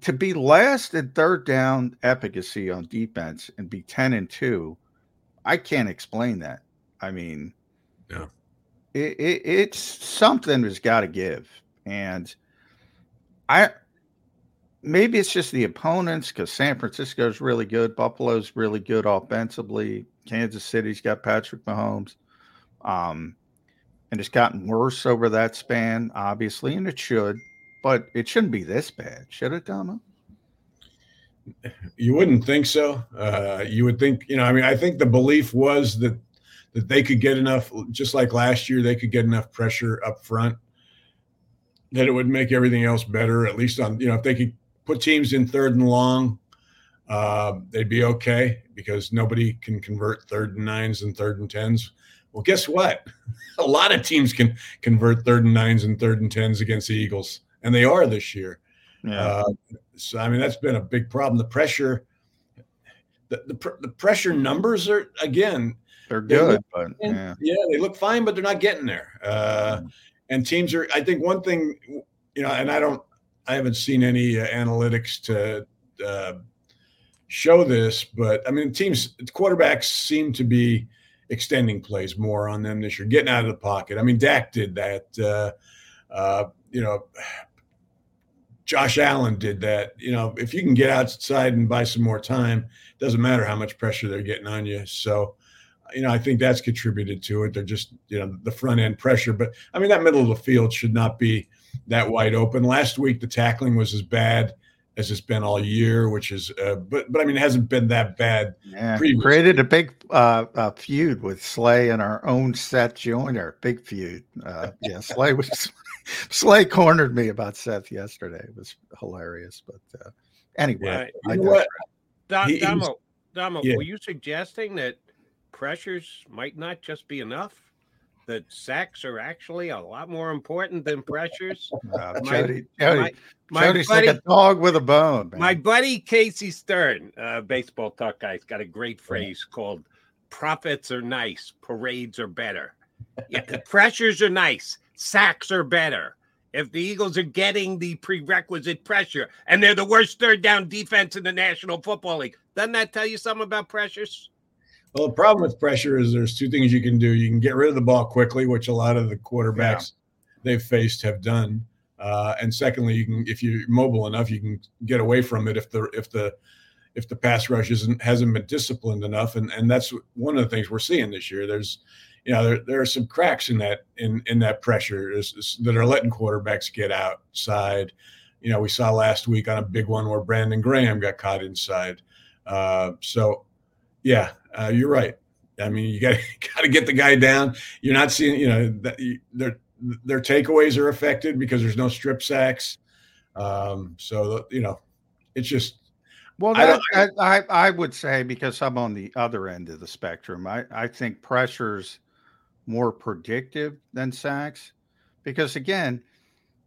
B: to be last in third down efficacy on defense and be 10 and 2, I can't explain that. I mean,
D: Yeah.
B: it, it, it's something has got to give. And I, maybe it's just the opponents because San Francisco's really good, Buffalo's really good offensively, Kansas City's got Patrick Mahomes, um, and it's gotten worse over that span, obviously, and it should, but it shouldn't be this bad, should it, Dama?
D: You wouldn't think so. Uh, you would think, you know, I mean, I think the belief was that that they could get enough, just like last year, they could get enough pressure up front that it would make everything else better. At least on, you know, if they could put teams in third and long, uh, they'd be okay because nobody can convert third and nines and third and tens. Well, guess what? (laughs) A lot of teams can convert third and nines and third and tens against the Eagles, and they are this year. Uh, so I mean that's been a big problem. The pressure, the the, pr- the pressure numbers are again
B: They're good,
D: look-
B: but yeah.
D: yeah, they look fine, but they're not getting there. Uh, and teams are. I think one thing, you know, and I don't, I haven't seen any uh, analytics to uh, show this, but I mean, teams quarterbacks seem to be extending plays more on them this year, getting out of the pocket. I mean, Dak did that. Uh, uh, you know, Josh Allen did that. You know, if you can get outside and buy some more time, doesn't matter how much pressure they're getting on you. So, you know, I think that's contributed to it. They're just, you know, the front end pressure. But I mean, that middle of the field should not be that wide open. Last week, the tackling was as bad as it's been all year, which is, uh, but but I mean, it hasn't been that bad.
B: Yeah,
D: previously.
B: created a big uh, uh, feud with Slay and our own Seth Joyner. Big feud. Uh, yeah, Slay was (laughs) Slay cornered me about Seth yesterday. It was hilarious. But uh, anyway,
A: Yeah,
B: I
A: know what?
B: digress.
D: He- he's-
A: Damo, Damo,
D: Yeah.
A: were you suggesting that pressures might not just be enough? That sacks are actually a lot more important than pressures? (laughs)
B: Uh,
A: My-
B: Jody, Jody,
A: my- my buddy-
B: like a dog with a bone. Man.
A: My buddy Casey Stern, uh, baseball talk guy, has got a great phrase called "Profits are nice, parades are better." Yeah, the pressures are nice, sacks are better. If the Eagles are getting the prerequisite pressure and they're the worst third down defense in the National Football League, doesn't that tell you something about pressures?
D: Well, the problem with pressure is there's two things you can do. You can get rid of the ball quickly, which a lot of the quarterbacks they've faced have done. Uh, and secondly, you can if you're mobile enough, you can get away from it if the if the if the pass rush isn't hasn't been disciplined enough. And and that's one of the things we're seeing this year. There's you know there, there are some cracks in that in in that pressure is, is- that are letting quarterbacks get outside. You know, we saw last week on a big one where Brandon Graham got caught inside. Uh, so yeah, uh, you're right. I mean, you got got to get the guy down. You're not seeing, you know, that you, their their takeaways are affected because there's no strip sacks. Um, so you know, it's just
B: Well,
D: I
B: that, I, I I would say because I'm on the other end of the spectrum, I, I think pressure's more predictive than sacks. Because again,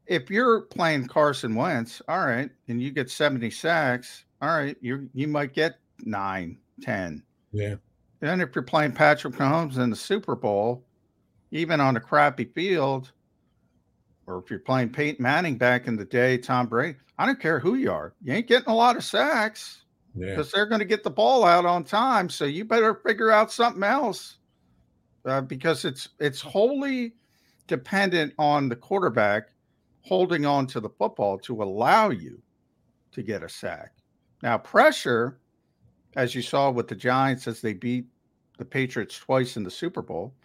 B: if you're playing Carson Wentz, all right, and you get 70 sacks, all right, you you might get nine, 10.
D: yeah.
B: Then if you're playing Patrick Mahomes in the Super Bowl, even on a crappy field, or if you're playing Peyton Manning back in the day, Tom Brady, I don't care who you are, you ain't getting a lot of sacks
D: Yeah.
B: because they're going to get the ball out on time. So you better figure out something else. Uh, because it's it's wholly dependent on the quarterback holding on to the football to allow you to get a sack. Now, pressure, as you saw with the Giants as they beat the Patriots twice in the Super Bowl,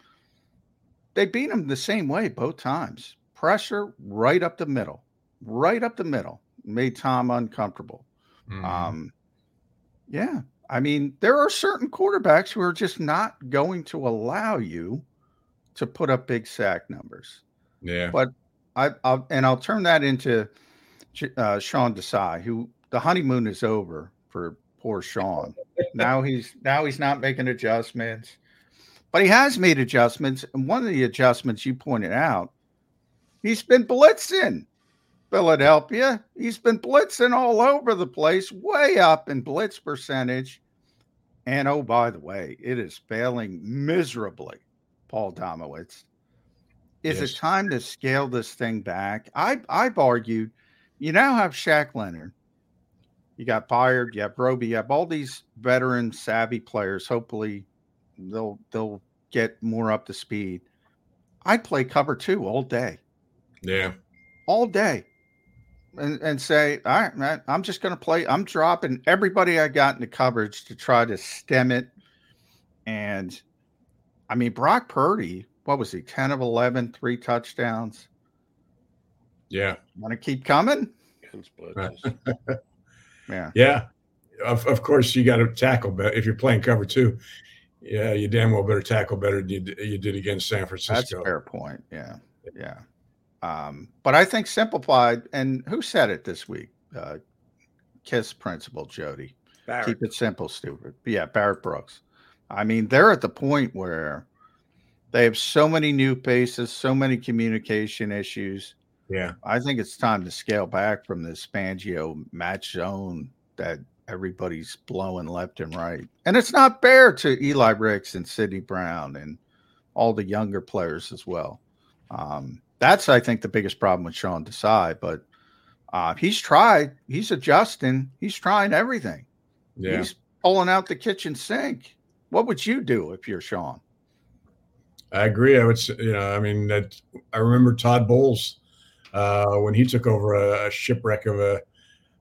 B: they beat them the same way both times. Pressure right up the middle, right up the middle, made Tom uncomfortable. Mm-hmm. Um, yeah, I mean, there are certain quarterbacks who are just not going to allow you to put up big sack numbers.
D: Yeah,
B: but I, will and I'll turn that into uh, Sean Desai, who the honeymoon is over for poor Sean. now he's now he's not making adjustments, but he has made adjustments. And one of the adjustments you pointed out, he's been blitzing Philadelphia. He's been blitzing all over the place, way up in blitz percentage. And oh, by the way, it is failing miserably, Paul Domowitch. Is yes. it time to scale this thing back? I, I've argued you now have Shaq Leonard. You got fired. you have Roby, you have all these veteran savvy players. Hopefully they'll they'll get more up to speed. I'd play cover two all day.
D: Yeah.
B: All day and, and say, all right, man, I'm just going to play. I'm dropping everybody I got in the coverage to try to stem it. And I mean, Brock Purdy, what was he, 10 of 11, three touchdowns?
D: Yeah.
B: Want to keep coming? (laughs)
D: yeah. Yeah. Of, of course, you got to tackle better if you're playing cover two. Yeah, you damn well better tackle better than you, you did against San Francisco.
B: That's a fair point. Yeah. Yeah. Um, but I think simplified, and who said it this week? Uh, Kiss principle Jody. Barrett. Keep it simple, stupid. Yeah, Barrett Brooks. I mean, they're at the point where they have so many new faces, so many communication issues.
D: Yeah.
B: I think it's time to scale back from this Fangio match zone that everybody's blowing left and right. And it's not fair to Eli Ricks and Sydney Brown and all the younger players as well. Um, that's I think the biggest problem with Sean Desai. But uh, he's tried. He's adjusting. He's trying everything.
D: Yeah.
B: He's pulling out the kitchen sink. What would you do if you're Sean?
D: I agree. I would, say, you know, I mean, that I remember Todd Bowles uh, when he took over a, a, shipwreck of a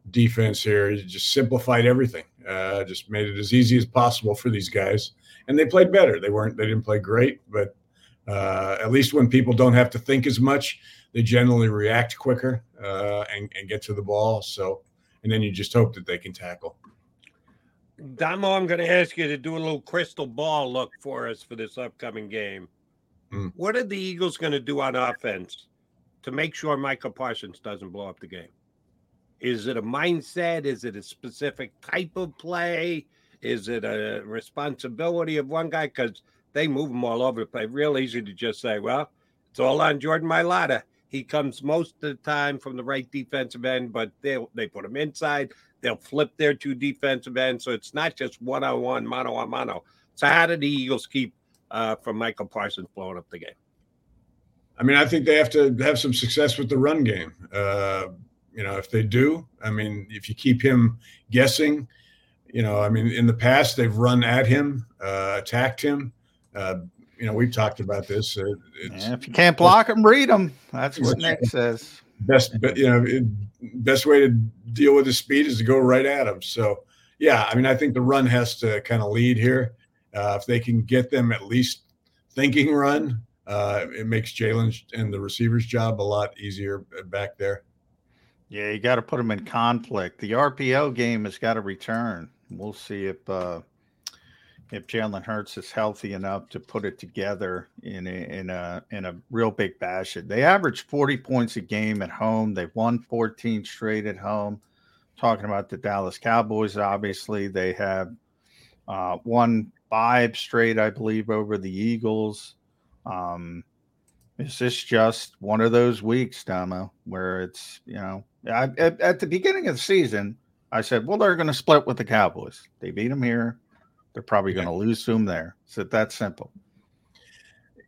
D: defense here. He just simplified everything. Uh, just made it as easy as possible for these guys, and they played better. They weren't, they didn't play great, but uh, at least when people don't have to think as much, they generally react quicker uh, and, and get to the ball. So, and then you just hope that they can tackle.
A: Damo, I'm going to ask you to do a little crystal ball look for us for this upcoming game. Mm. What are the Eagles going to do on offense to make sure Micah Parsons doesn't blow up the game? Is it a mindset? Is it a specific type of play? Is it a responsibility of one guy? Because they move them all over the place. Real easy to just say, well, it's all on Jordan Mailata. He comes most of the time from the right defensive end, but they they put him inside. They'll flip their two defensive ends, so it's not just one on one, mano a mano. So how did the Eagles keep uh, from Michael Parsons blowing up the game?
D: I mean, I think they have to have some success with the run game. Uh, you know, if they do, I mean, if you keep him guessing, you know, I mean, in the past they've run at him, uh, attacked him. Uh, you know, we've talked about this. Uh,
B: yeah, if you can't block them, read them. That's what Nick says.
D: Best, you know, best way to deal with the speed is to go right at them. So, yeah, I mean, I think the run has to kind of lead here. Uh, if they can get them at least thinking run, uh, it makes Jalen and the receiver's job a lot easier back there.
B: Yeah, you got to put them in conflict. The RPO game has got to return. We'll see if uh, if Jalen Hurts is healthy enough to put it together in a, in a in a real big bash. They average 40 points a game at home. They've won 14 straight at home. Talking about the Dallas Cowboys, obviously they have uh, won five straight, I believe, over the Eagles. Um, is this just one of those weeks, Damo, where it's you know I, at, at the beginning of the season, I said, well, they're going to split with the Cowboys. They beat them here they're probably going to lose them there. Is it that simple?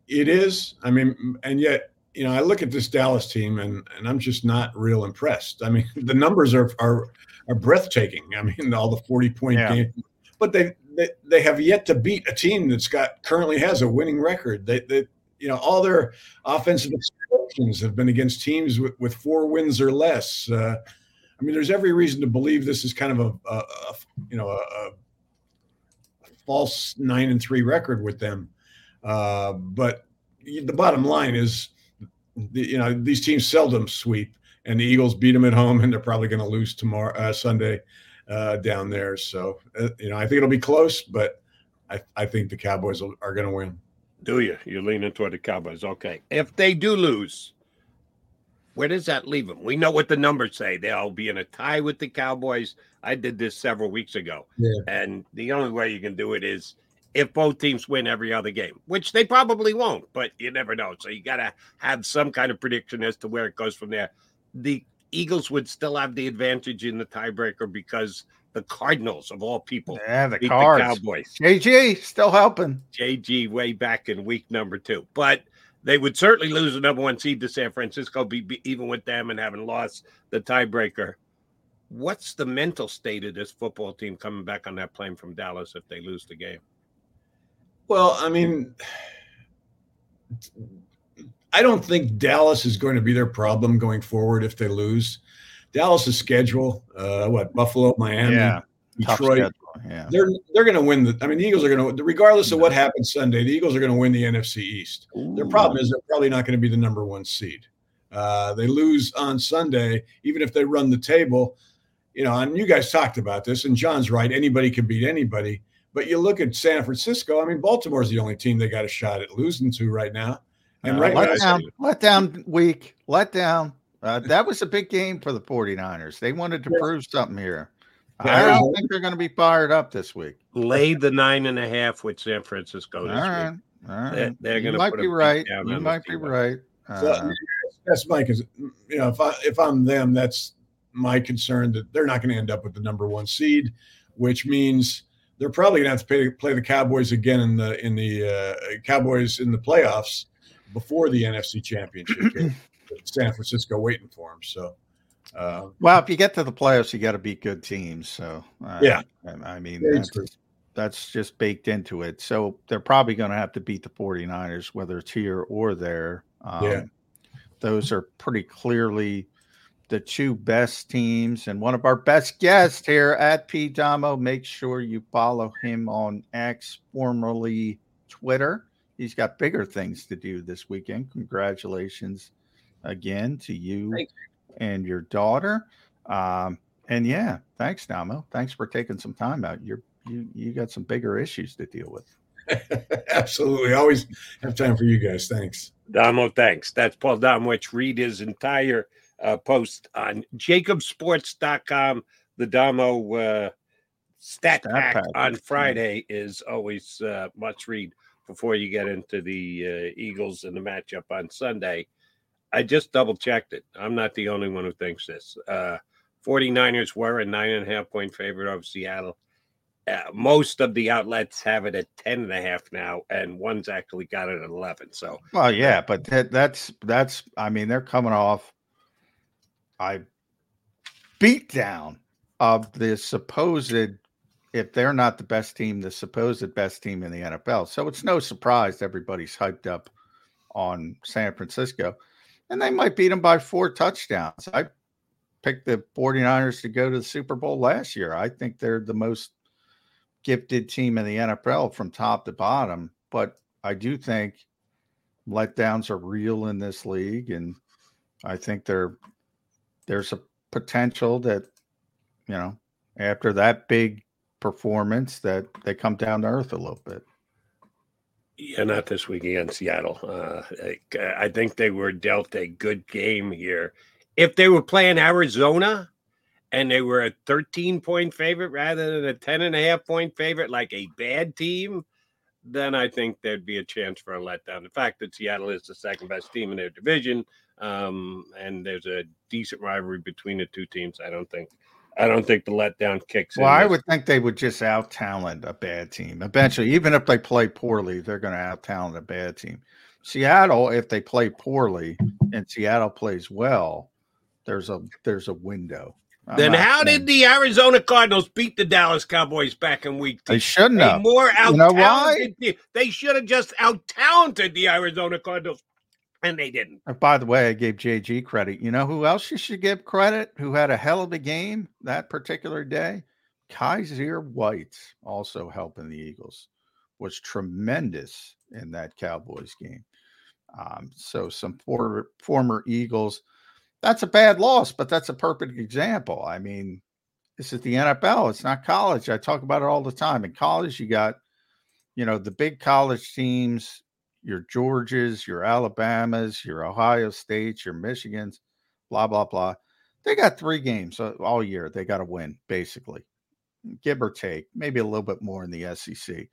D: It is. I mean, and yet, you know, I look at this Dallas team and and I'm just not real impressed. I mean, (laughs) the numbers are are are breathtaking. I mean, all the 40 point yeah. games, but they they, they have yet to beat a team that's got currently has a winning record. They, they you know, all their offensive explosions have been against teams with, with four wins or less. Uh, I mean, there's every reason to believe this is kind of a, a, a you know, a, false nine and three record with them. Uh, but the bottom line is, the, you know, these teams seldom sweep, and the Eagles beat them at home, and they're probably going to lose tomorrow, uh, Sunday, uh, down there. So, uh, you know, I think it'll be close, but I, I think the Cowboys will, are going to win.
A: Do you? You're leaning toward the Cowboys. Okay. If they do lose, where does that leave them? We know what the numbers say. They'll be in a tie with the Cowboys. I did this several weeks ago.
D: Yeah.
A: And the only way you can do it is if both teams win every other game, which they probably won't, but you never know. So you got to have some kind of prediction as to where it goes from there. The Eagles would still have the advantage in the tiebreaker because the Cardinals, of all people,
B: Yeah, the cards.
A: Cowboys.
B: JG still helping.
A: JG way back in week number two. But they would certainly lose the number one seed to San Francisco, be, be even with them and having lost the tiebreaker. What's the mental state of this football team coming back on that plane from Dallas if they lose the game?
D: Well, I mean, I don't think Dallas is going to be their problem going forward if they lose. Dallas's schedule, uh, what Buffalo, Miami,
B: Yeah,
D: Detroit,
B: yeah.
D: they're they're going to win the. I mean, the Eagles are going to, regardless of what happens Sunday, the Eagles are going to win the NFC East. Their problem is they're probably not going to be the number one seed. Uh, they lose on Sunday, even if they run the table. You know, and you guys talked about this, and John's right. Anybody can beat anybody. But you look at San Francisco. I mean, Baltimore's the only team they got a shot at losing to right now. And
B: Uh,
D: right
B: let
D: now,
B: down, let down week, let down. Uh, that was a big game for the 49ers. They wanted to prove something here. I don't think they're going to be fired up this week.
A: Lay the nine and a half with San Francisco
B: All
A: this
B: right.
A: week.
B: All right.
A: They're, they're
B: you
A: going to
B: might
A: put
B: be right.
A: down
B: You might be
A: Steelers.
B: right.
D: So,
B: Uh,
D: that's my cons- you know if I if I'm them, that's my concern that they're not going to end up with the number one seed, which means they're probably going to have to pay, play the Cowboys again in the in the uh, Cowboys in the playoffs before the NFC Championship game. (clears throat) San Francisco waiting for them. So, uh,
B: well, if you get to the playoffs, you got to beat good teams. So, uh,
D: Yeah.
B: I, I mean, that's, that's just baked into it. So, they're probably going to have to beat the 49ers, whether it's here or there. Um,
D: Yeah.
B: Those are pretty clearly the two best teams. And one of our best guests here at P Damo, make sure you follow him on X, formerly Twitter. He's got bigger things to do this weekend. Congratulations again to you
A: Thank
B: and your daughter. Um, and yeah, thanks, Damo. Thanks for taking some time out. You're you you got some bigger issues to deal with. (laughs)
D: absolutely, always have time for you guys. Thanks.
A: Damo, thanks. That's Paul Domowitch. Read his entire uh, post on jakibsports.com. The Damo uh, stat, pack
B: pack,
A: on. Friday is always uh, must read before you get into the uh, Eagles and the matchup on Sunday. I just double checked it. I'm not the only one who thinks this. Uh, 49ers were a nine and a half point favorite of Seattle. Uh, most of the outlets have it at 10 and a half now, and one's actually got it at 11. So,
B: Well, yeah, but that, that's that's. I mean, they're coming off I beat down of the supposed. If they're not the best team, the supposed best team in the NFL. So it's no surprise everybody's hyped up on San Francisco, and they might beat them by four touchdowns. I picked the 49ers to go to the Super Bowl last year. I think they're the most gifted team in the NFL from top to bottom, but I do think letdowns are real in this league, and I think there there's a potential that you know after that big performance that they come down to earth a little bit.
A: Yeah, not this week against Seattle. Uh, I- think they were dealt a good game here. If they were playing Arizona and they were a 13 point favorite rather than a 10 and a half point favorite, like a bad team, then I think there'd be a chance for a letdown. The fact that Seattle is the second best team in their division, um, and there's a decent rivalry between the two teams, I don't think. I don't think the letdown kicks in.
B: Well, I would think they would just out talent a bad team eventually. Even if they play poorly, they're going to out talent a bad team. Seattle, if they play poorly and Seattle plays well, there's a there's a window. I'm
A: then how
B: saying-
A: did the Arizona Cardinals beat the Dallas Cowboys back in week two?
B: They shouldn't
A: A
B: have.
A: more out
B: You know why?
A: They should have just out talented the Arizona Cardinals, and they didn't.
B: And by the way, I gave JG credit. You know who else you should give credit? Who had a hell of a game that particular day? Kyzir White also helping the Eagles was tremendous in that Cowboys game. Um, so some for, former Eagles. That's a bad loss, but that's a perfect example. I mean, this is the NFL. It's not college. I talk about it all the time. In college, you got, you know, the big college teams, your Georges, your Alabamas, your Ohio States, your Michigans, blah, blah, blah. They got three games uh, all year. They got to win, basically, give or take, maybe a little bit more in the SEC.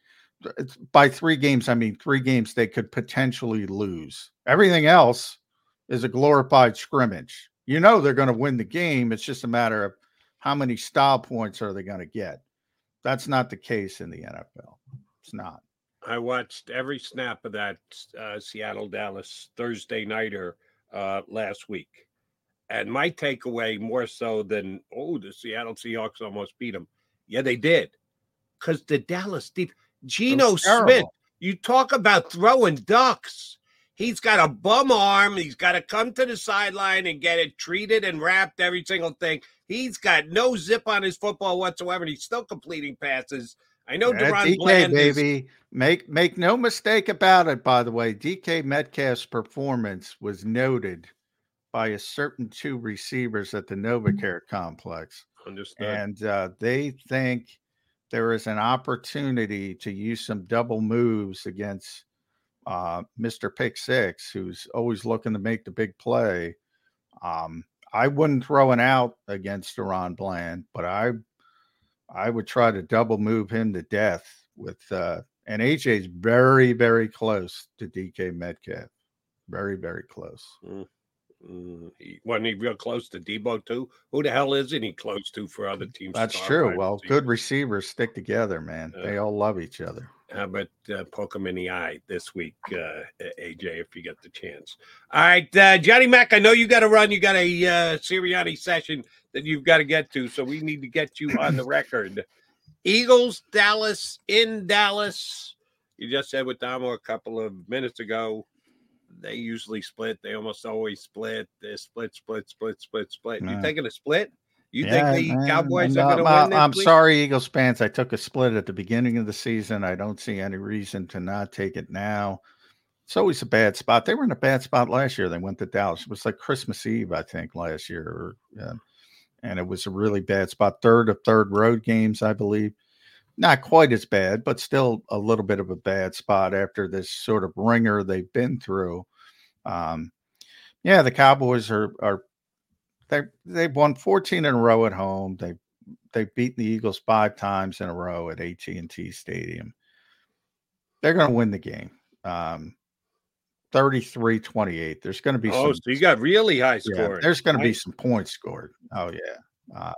B: It's, by three games, I mean three games they could potentially lose. Everything else is a glorified scrimmage. You know they're going to win the game. It's just a matter of how many style points are they going to get. That's not the case in the NFL. It's not.
A: I watched every snap of that uh, Seattle Dallas Thursday nighter uh, last week, and my takeaway more so than oh the Seattle Seahawks almost beat them. Yeah, they did, because the Dallas deep Geno Smith. You talk about throwing ducks. He's got a bum arm. He's got to come to the sideline and get it treated and wrapped, every single thing. He's got no zip on his football whatsoever, and he's still completing passes. I know
B: Yeah,
A: DaRon
B: DK
A: Bland is-
B: baby. Make make no mistake about it. By the way, DK Metcalf's performance was noted by a certain two receivers at the NovaCare complex,
A: Understood.
B: and uh, they think there is an opportunity to use some double moves against uh, Mr. Pick Six, who's always looking to make the big play. Um, I wouldn't throw an out against DaRon Bland, but I I would try to double move him to death with uh and AJ's very, very close to DK Metcalf. Very, very close.
A: Mm, mm, he, wasn't he real close to Deebo too? Who the hell isn't he close to for other teams?
B: That's true. Well, good receivers stick together, man.
A: Uh,
B: They all love each other.
A: How about uh, poke him in the eye this week, uh, AJ, if you get the chance? All right, uh, Johnny Mac, I know you got to run. You got a uh, Sirianni session that you've got to get to, so we need to get you on the record. Eagles, Dallas, in Dallas. You just said with Damo a couple of minutes ago, they usually split. They almost always split. They split, split, split, split, split. You taking a split? You
B: Yeah,
A: think the
B: man,
A: Cowboys
B: I'm
A: are going to win this
B: I'm
A: week?
B: sorry, Eagles fans. I took a split at the beginning of the season. I don't see any reason to not take it now. It's always a bad spot. They were in a bad spot last year. They went to Dallas. It was like Christmas Eve, I think, last year. Or, uh, and it was a really bad spot. Third of third road games, I believe. Not quite as bad, but still a little bit of a bad spot after this sort of ringer they've been through. Um, yeah, the Cowboys are are they they've won 14 in a row at home. They they've beaten the Eagles five times in a row at AT&T Stadium. They're going to win the game. Um 33-28. There's going to be
A: Oh,
B: some
A: so you got really high
B: yeah, there's going to be some points scored. Oh yeah. Uh,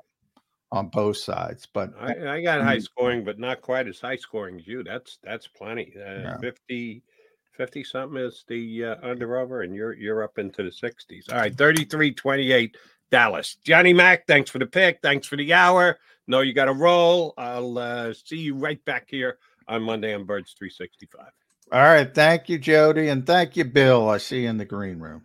B: on both sides, but
A: I, I got high
B: Mm.
A: scoring, but not quite as high scoring as you. That's that's plenty. Uh,
B: Yeah.
A: 50, 50 something is the uh, under over, and you're you're up into the 60s. All right, 33 28 Dallas. Johnny Mac, thanks for the pick. Thanks for the hour. No, you got to roll. I'll uh, see you right back here on Monday on Birds 365.
B: All right. Thank you, Jody, and thank you, Bill. I see you in the green room.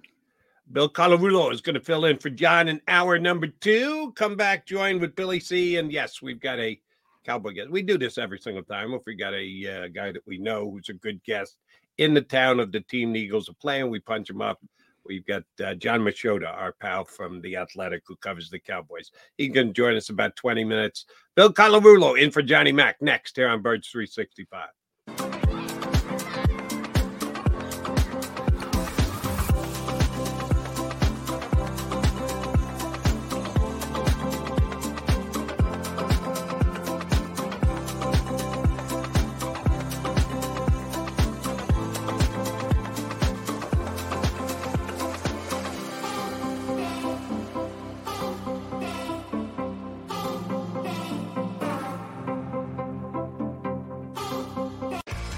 A: Bill Colarulo is going to fill in for John in hour number two. Come back, join with Billy C. And yes, we've got a cowboy guest. We do this every single time. If we got a uh, guy that we know who's a good guest in the town of the team the Eagles are playing, we punch him up. We've got uh, Jon Machota, our pal from the Athletic, who covers the Cowboys. He can join us about 20 minutes. Bill Colarulo in for Johnny Mac next here on Birds 365.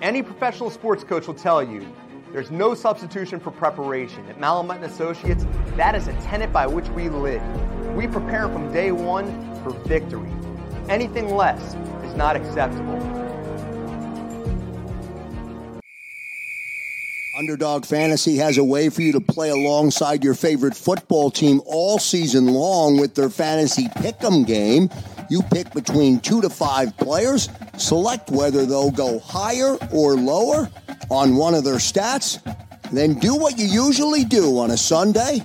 E: Any professional sports coach will tell you there's no substitution for preparation. At Malamut Associates, that is a tenet by which we live. We prepare from day one for victory. Anything less is not acceptable.
F: Underdog Fantasy has a way for you to play alongside your favorite football team all season long with their fantasy pick'em game. You pick between two to five players, select whether they'll go higher or lower on one of their stats, then do what you usually do on a Sunday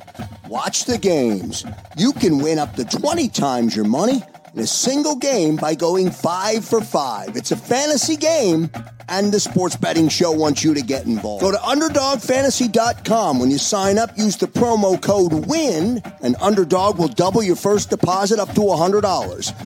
F: watch the games. You can win up to 20 times your money in a single game by going five for five. It's a fantasy game, and the sports betting show wants you to get involved. Go to UnderdogFantasy.com. When you sign up, use the promo code WIN, and Underdog will double your first deposit up to $100.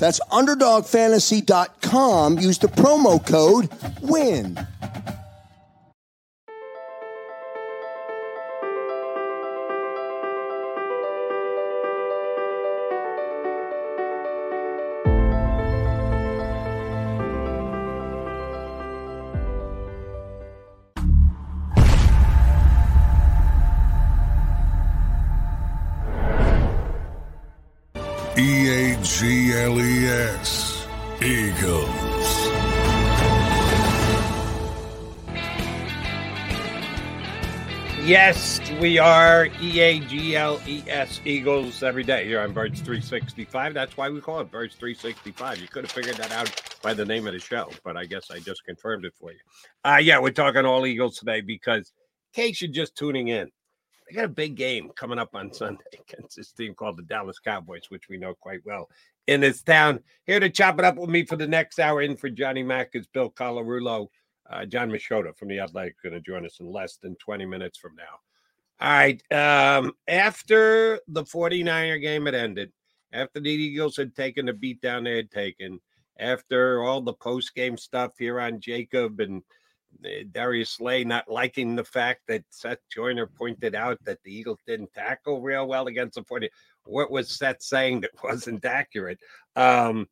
F: That's UnderdogFantasy.com. Use the promo code WIN.
A: Yes, we are E A G L E S Eagles every day here on Birds 365. That's why we call it Birds 365. You could have figured that out by the name of the show, but I guess I just confirmed it for you. Uh, yeah, we're talking all Eagles today because, in case you're just tuning in, they got a big game coming up on Sunday (laughs) against this team called the Dallas Cowboys, which we know quite well in this town. Here to chop it up with me for the next hour in for Johnny Mack is Bill Colarulo. Uh, Jon Machota from the Athletic is going to join us in less than 20 minutes from now. All right. Um, after the 49er game had ended, after the Eagles had taken the beat down they had taken, after all the post game stuff here on JAKIB and uh, Darius Slay not liking the fact that Seth Joyner pointed out that the Eagles didn't tackle real well against the 40. What was Seth saying that (laughs) wasn't accurate? Um,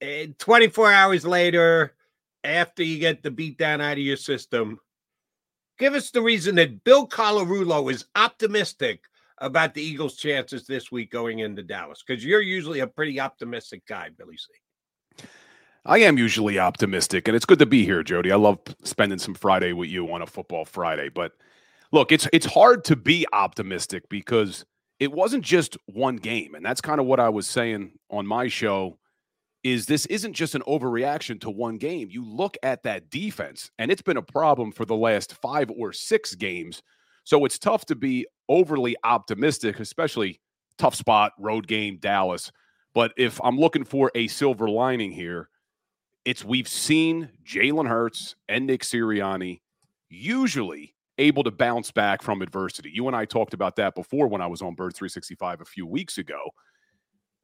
A: eh, 24 hours later, after you get the beat down out of your system, give us the reason that Bill Colarulo is optimistic about the Eagles' chances this week going into Dallas, because you're usually a pretty optimistic guy, Billy C.
G: I am usually optimistic, and it's good to be here, Jody. I love spending some Friday with you on a football Friday. But look, it's it's hard to be optimistic because it wasn't just one game, and that's kind of what I was saying on my show is this isn't just an overreaction to one game. You look at that defense, and it's been a problem for the last five or six games. So it's tough to be overly optimistic, especially tough spot, road game, Dallas. But if I'm looking for a silver lining here, it's we've seen Jalen Hurts and Nick Sirianni usually able to bounce back from adversity. You and I talked about that before when I was on Bird 365 a few weeks ago.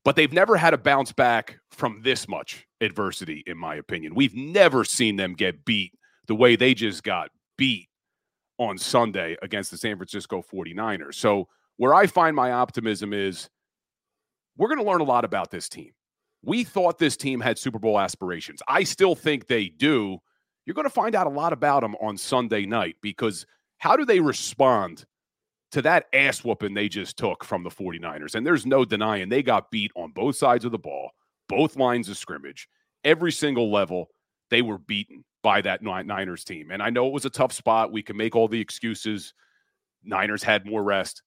G: But they've never had a bounce back from this much adversity, in my opinion. We've never seen them get beat the way they just got beat on Sunday against the San Francisco 49ers. So, where I find my optimism is we're going to learn a lot about this team. We thought this team had Super Bowl aspirations. I still think they do. You're going to find out a lot about them on Sunday night because how do they respond to that ass whooping they just took from the 49ers? And there's no denying they got beat on both sides of the ball, both lines of scrimmage, every single level. They were beaten by that Niners team. And I know it was a tough spot. We can make all the excuses. Niners had more rest.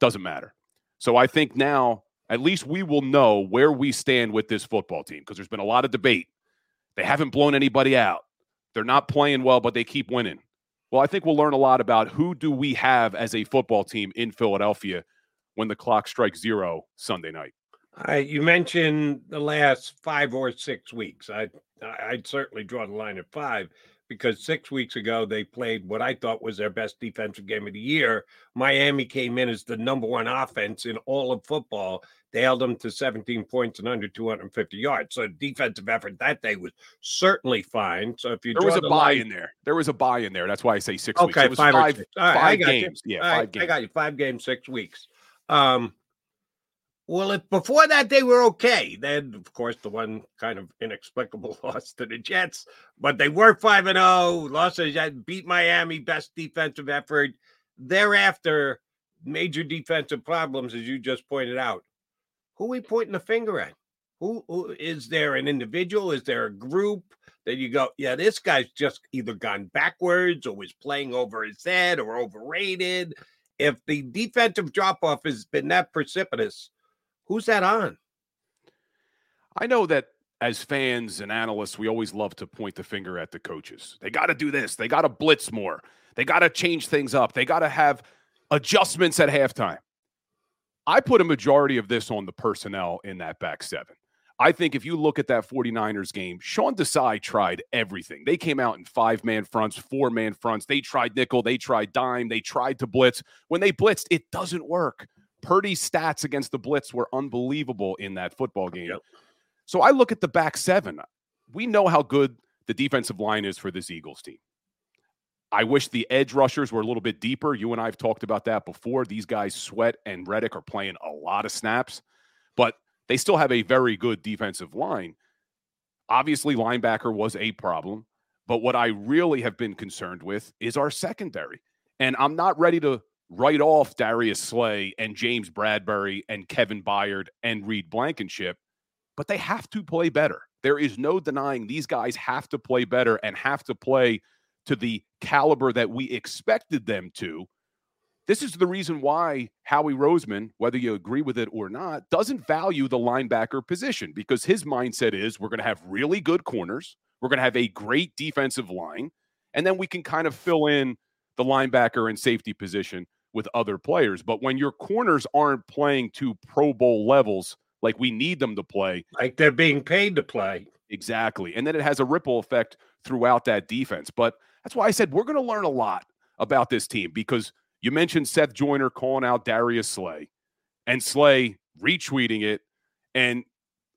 G: Doesn't matter. So I think now at least we will know where we stand with this football team because there's been a lot of debate. They haven't blown anybody out. They're not playing well, but they keep winning. Well, I think we'll learn a lot about who do we have as a football team in Philadelphia when the clock strikes zero Sunday night.
A: I, you mentioned the last five or six weeks. I I'd certainly draw the line at five because six weeks ago they played what I thought was their best defensive game of the year. Miami came in as the number one offense in all of football. They held them to 17 points and under 250 yards. So defensive effort that day was certainly fine. So if you
G: there was a
A: the
G: buy
A: line,
G: in there, there was a buy in there. That's why I say six.
A: Okay,
G: weeks.
A: five,
G: five,
A: six. All right, I
G: five
A: got
G: games.
A: You.
G: Yeah,
A: All
G: five
A: right,
G: games.
A: I got you. Five games, six weeks. Um, well, if before that they were okay, then of course the one kind of inexplicable (laughs) loss to the Jets, but they were five and zero. Lost to the Jets, beat Miami, best defensive effort. Thereafter, major defensive problems, as you just pointed out. Who are we pointing the finger at? Who, who is there an individual? Is there a group that you go, yeah, this guy's just either gone backwards or was playing over his head or overrated? If the defensive drop off has been that precipitous, who's that on?
G: I know that as fans and analysts, we always love to point the finger at the coaches. They got to do this. They got to blitz more. They got to change things up. They got to have adjustments at halftime. I put a majority of this on the personnel in that back seven. I think if you look at that 49ers game, Sean Desai tried everything. They came out in five man fronts, four man fronts. They tried nickel, they tried dime, they tried to blitz. When they blitzed, it doesn't work. Purdy's stats against the blitz were unbelievable in that football game. Yep. So I look at the back seven. We know how good the defensive line is for this Eagles team. I wish the edge rushers were a little bit deeper. You and I have talked about that before. These guys, Sweat and Reddick, are playing a lot of snaps, but they still have a very good defensive line. Obviously, linebacker was a problem, but what I really have been concerned with is our secondary. And I'm not ready to write off Darius Slay and James Bradberry and Kevin Byard and Reed Blankenship, but they have to play better. There is no denying these guys have to play better and have to play to the caliber that we expected them to. This is the reason why Howie Roseman, whether you agree with it or not, doesn't value the linebacker position because his mindset is we're going to have really good corners, we're going to have a great defensive line, and then we can kind of fill in the linebacker and safety position with other players. But when your corners aren't playing to Pro Bowl levels like we need them to play,
A: like they're being paid to play.
G: Exactly. And then it has a ripple effect throughout that defense. But that's why I said we're going to learn a lot about this team because you mentioned Seth Joyner calling out Darius Slay and Slay retweeting it. And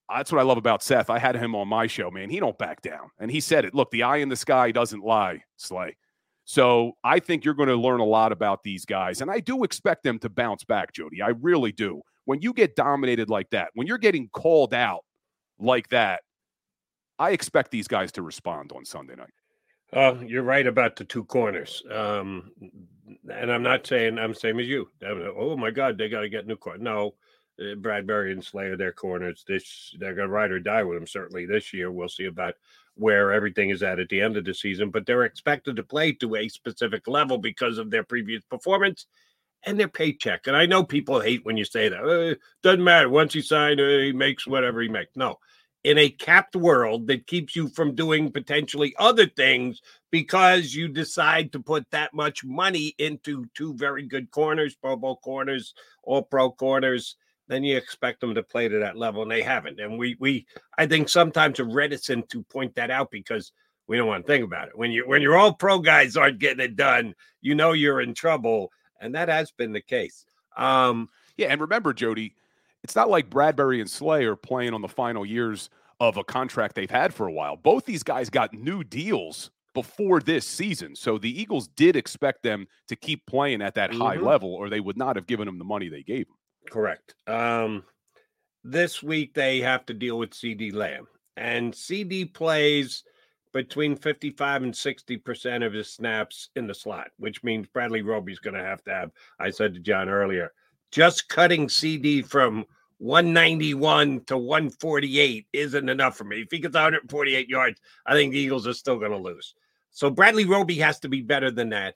G: that's what I love about Seth. I had him on my show, man. He don't back down. And he said it. Look, the eye in the sky doesn't lie, Slay. So I think you're going to learn a lot about these guys. And I do expect them to bounce back, Jody. I really do. When you get dominated like that, when you're getting called out like that, I expect these guys to respond on Sunday night.
A: Oh, you're right about the two corners. Um, and I'm not saying I'm same as you. Oh my God, they got to get new corner. No, uh, Bradberry and Slayer, their corners. This they're going to ride or die with them. Certainly this year, we'll see about where everything is at at the end of the season. But they're expected to play to a specific level because of their previous performance and their paycheck. And I know people hate when you say that. Uh, doesn't matter. Once he signed, uh, he makes whatever he makes. No, in a capped world that keeps you from doing potentially other things because you decide to put that much money into two very good corners, Pro Bowl corners, all pro corners, then you expect them to play to that level, and they haven't. And we we I think sometimes are reticent to point that out because we don't want to think about it. When you when your all pro guys aren't getting it done, you know you're in trouble, and that has been the case. Um,
G: yeah, and remember, Jody, it's not like Bradberry and Slay are playing on the final years of a contract they've had for a while. Both these guys got new deals before this season. So the Eagles did expect them to keep playing at that mm-hmm. high level, or they would not have given them the money they gave them.
A: Correct. Um, this week they have to deal with CeeDee Lamb, and CeeDee plays between 55 and 60% of his snaps in the slot, which means Bradley Roby's going to have to have, I said to John earlier, just cutting CeeDee from 191 to 148 isn't enough for me. If he gets 148 yards, I think the Eagles are still going to lose. So Bradley Roby has to be better than that.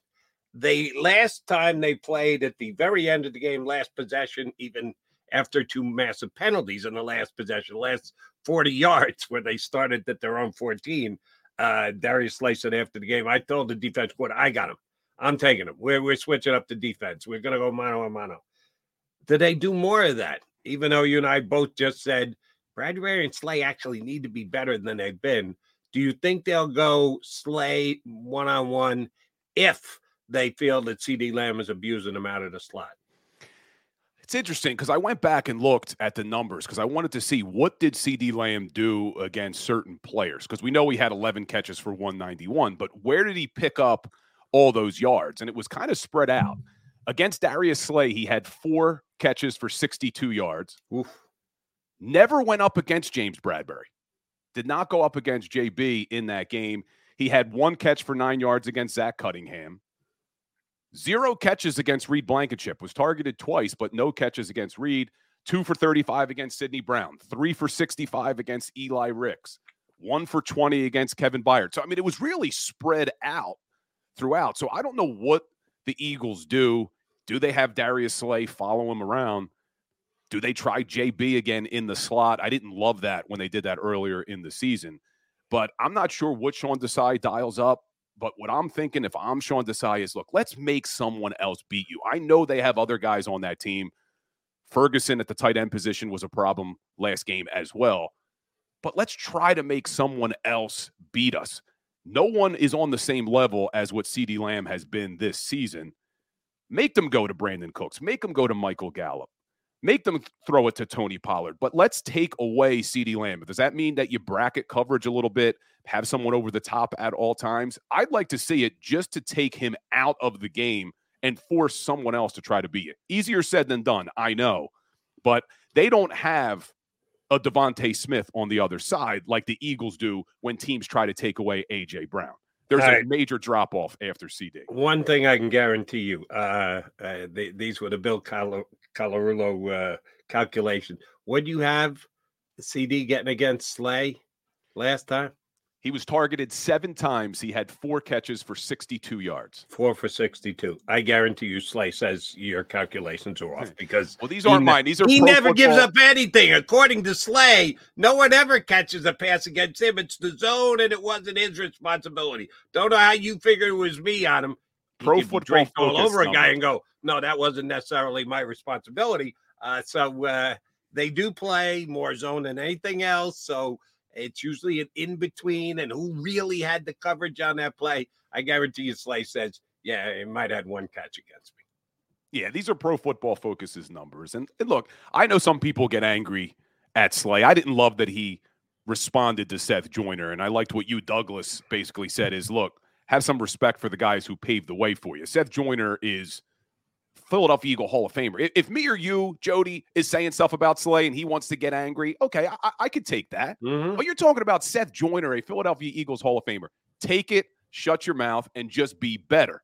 A: They last time they played at the very end of the game, last possession, even after two massive penalties in the last possession, last 40 (laughs) yards where they started at their own 14. Uh, Darius Slay said after the game, I told the defense squad, I got him. I'm taking him. We're, we're switching up the defense. We're going to go mano a mano. Did they do more of that? Even though you and I both just said Bradberry and Slay actually need to be better than they've been. Do you think they'll go Slay one on one if they feel that CeeDee Lamb is abusing them out of the slot?
G: It's interesting because I went back and looked at the numbers because I wanted to see what did CeeDee Lamb do against certain players because we know he had 11 catches for 191, but where did he pick up all those yards? And it was kind of spread out. Against Darius Slay, he had four catches for 62 yards. Oof. Never went up against James Bradberry. Did not go up against JB in that game. He had one catch for nine yards against Zach Cunningham. Zero catches against Reed Blankenship. Was targeted twice, but no catches against Reed. Two for 35 against Sydney Brown. Three for 65 against Eli Ricks. One for 20 against Kevin Byard. So, I mean, it was really spread out throughout. So, I don't know what the Eagles do. Do they have Darius Slay follow him around? Do they try JB again in the slot? I didn't love that when they did that earlier in the season, but I'm not sure what Sean Desai dials up. But what I'm thinking, if I'm Sean Desai, is look, let's make someone else beat you. I know they have other guys on that team. Ferguson at the tight end position was a problem last game as well. But let's try to make someone else beat us. No one is on the same level as what CeeDee Lamb has been this season. Make them go to Brandin Cooks. Make them go to Michael Gallup. Make them throw it to Tony Pollard. But let's take away CeeDee Lamb. Does that mean that you bracket coverage a little bit, have someone over the top at all times? I'd like to see it just to take him out of the game and force someone else to try to beat it. Easier said than done, I know. But they don't have a DeVonta Smith on the other side like the Eagles do when teams try to take away AJ Brown. There's a major drop off after CeeDee.
A: One thing I can guarantee you: uh, uh, they, these were the Bill Col- Colarulo uh, calculation. What do you have CeeDee getting against Slay last time?
G: He was targeted seven times. He had four catches for 62 yards.
A: Four for 62. I guarantee you, Slay says your calculations are off because.
G: Well, these aren't ne- mine. These are.
A: He never
G: football.
A: gives up anything. According to Slay, no one ever catches a pass against him. It's the zone, and it wasn't his responsibility. Don't know how you figure it was me on him.
G: Pro football
A: all over a guy and go, no, that wasn't necessarily my responsibility. Uh, so uh, they do play more zone than anything else. So it's usually an in between, and who really had the coverage on that play? I guarantee you, Slay says, "Yeah, it might have had one catch against me."
G: Yeah, these are Pro Football Focus's numbers, and, and look, I know some people get angry at Slay. I didn't love that he responded to Seth Joyner, and I liked what you, Douglas, basically said: "Is look, have some respect for the guys who paved the way for you." Seth Joyner is Philadelphia Eagle Hall of Famer. If me or you, Jody, is saying stuff about Slay and he wants to get angry, okay, I, I could take that. Mm-hmm. But you're talking about Seth Joyner, a Philadelphia Eagles Hall of Famer. Take it, shut your mouth, and just be better.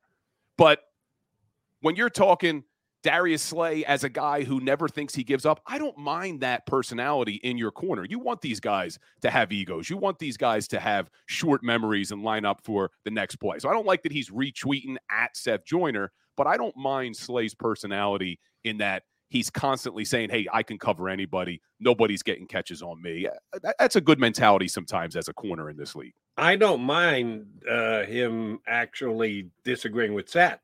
G: But when you're talking Darius Slay as a guy who never thinks he gives up, I don't mind that personality in your corner. You want these guys to have egos. You want these guys to have short memories and line up for the next play. So I don't like that he's retweeting at Seth Joyner but I don't mind Slay's personality in that he's constantly saying, Hey, I can cover anybody. Nobody's getting catches on me. That's a good mentality sometimes as a corner in this league.
A: I don't mind uh, him actually disagreeing with Seth.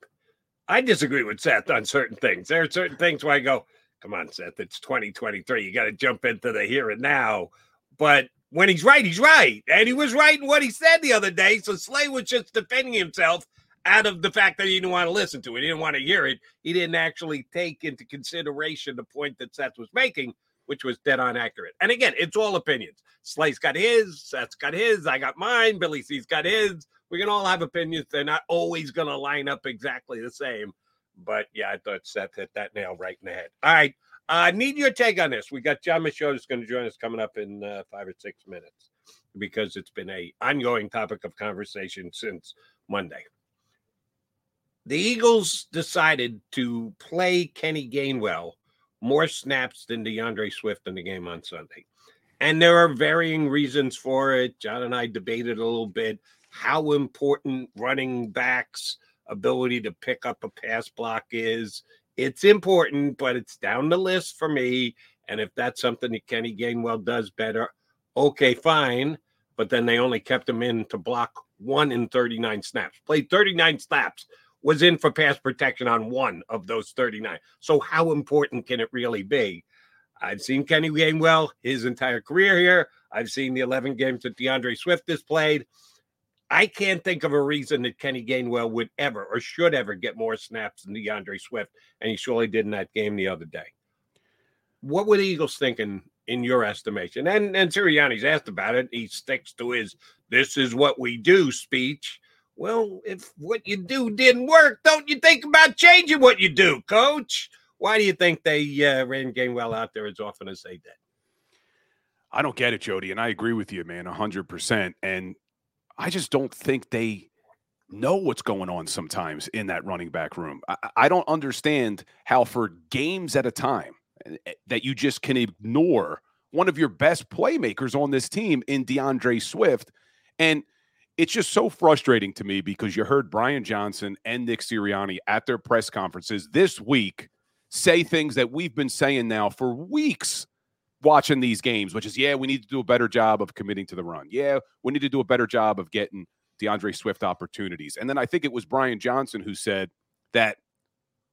A: I disagree with Seth on certain things. There are certain things where I go, come on, Seth, it's 2023. You got to jump into the here and now. But when he's right, he's right. And he was right in what he said the other day. So Slay was just defending himself out of the fact that he didn't want to listen to it. He didn't want to hear it. He didn't actually take into consideration the point that Seth was making, which was dead on accurate. And again, it's all opinions. Slay's got his, Seth's got his, I got mine, Billy C's got his. We can all have opinions. They're not always going to line up exactly the same. But yeah, I thought Seth hit that nail right in the head. All right. I uh, need your take on this. We got Jon Machota is going to join us coming up in uh, five or six minutes because it's been a ongoing topic of conversation since Monday the Eagles decided to play Kenny Gainwell more snaps than D'Andre Swift in the game on Sunday. And there are varying reasons for it. John and I debated a little bit how important running backs' ability to pick up a pass block is. It's important, but it's down the list for me. And if that's something that Kenny Gainwell does better, okay, fine. But then they only kept him in to block one in 39 snaps, played 39 snaps was in for pass protection on one of those 39. So how important can it really be? I've seen Kenny Gainwell his entire career here. I've seen the 11 games that D'Andre Swift has played. I can't think of a reason that Kenny Gainwell would ever or should ever get more snaps than D'Andre Swift, and he surely did in that game the other day. What were the Eagles thinking in your estimation? And and Sirianni's asked about it. He sticks to his "this is what we do" speech. Well, if what you do didn't work, don't you think about changing what you do, coach? Why do you think they uh, ran Gainwell out there as often as they did?
G: I don't get it, Jody. And I agree with you, man, 100%. And I just don't think they know what's going on sometimes in that running back room. I, I don't understand how, for games at a time, eh, eh, that you just can ignore one of your best playmakers on this team in D'Andre Swift. And it's just so frustrating to me because you heard Brian Johnson and Nick Sirianni at their press conferences this week say things that we've been saying now for weeks watching these games, which is, yeah, we need to do a better job of committing to the run. Yeah, we need to do a better job of getting D'Andre Swift opportunities. And then I think it was Brian Johnson who said that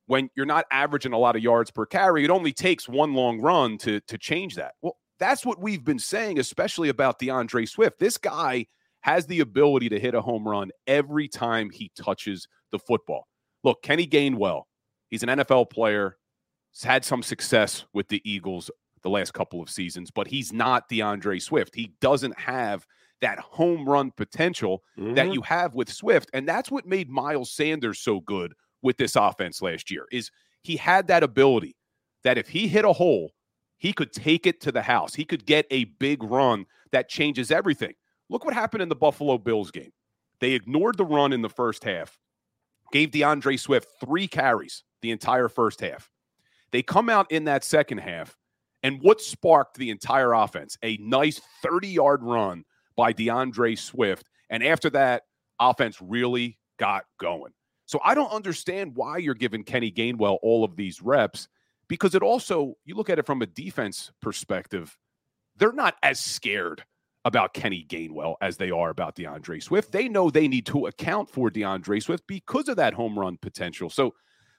G: when you're not averaging a lot of yards per carry, it only takes one long run to, to change that. Well, that's what we've been saying, especially about D'Andre Swift. This guy – has the ability to hit a home run every time he touches the football. Look, Kenny Gainwell, he's an NFL player, he's had some success with the Eagles the last couple of seasons, but he's not D'Andre Swift. He doesn't have that home run potential mm-hmm. that you have with Swift. And that's what made Miles Sanders so good with this offense last year is he had that ability that if he hit a hole, he could take it to the house. He could get a big run that changes everything. Look what happened in the Buffalo Bills game. They ignored the run in the first half, gave D'Andre Swift three carries the entire first half. They come out in that second half, and what sparked the entire offense? A nice 30 yard run by D'Andre Swift. And after that, offense really got going. So I don't understand why you're giving Kenny Gainwell all of these reps because it also, you look at it from a defense perspective, they're not as scared about Kenny Gainwell as they are about D'Andre Swift. They know they need to account for D'Andre Swift because of that home run potential. So,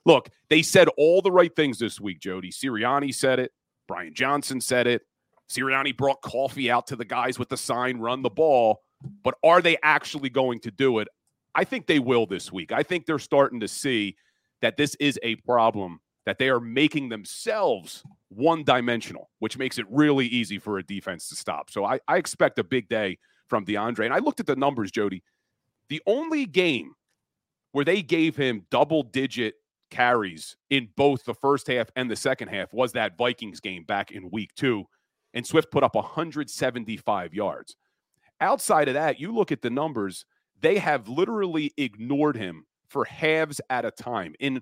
G: look, they said all the right things this week, Jody. Sirianni said it. Brian Johnson said it. Sirianni brought coffee out to the guys with the sign, run the ball. But are they actually going to do it? I think they will this week. I think they're starting to see that this is a problem that they are making themselves one dimensional, which makes it really easy for a defense to stop. So I, I expect a big day from D'Andre. And I looked at the numbers, Jody. The only game where they gave him double digit carries in both the first half and the second half was that Vikings game back in week two. And Swift put up 175 yards. Outside of that, you look at the numbers, they have literally ignored him for halves at a time. In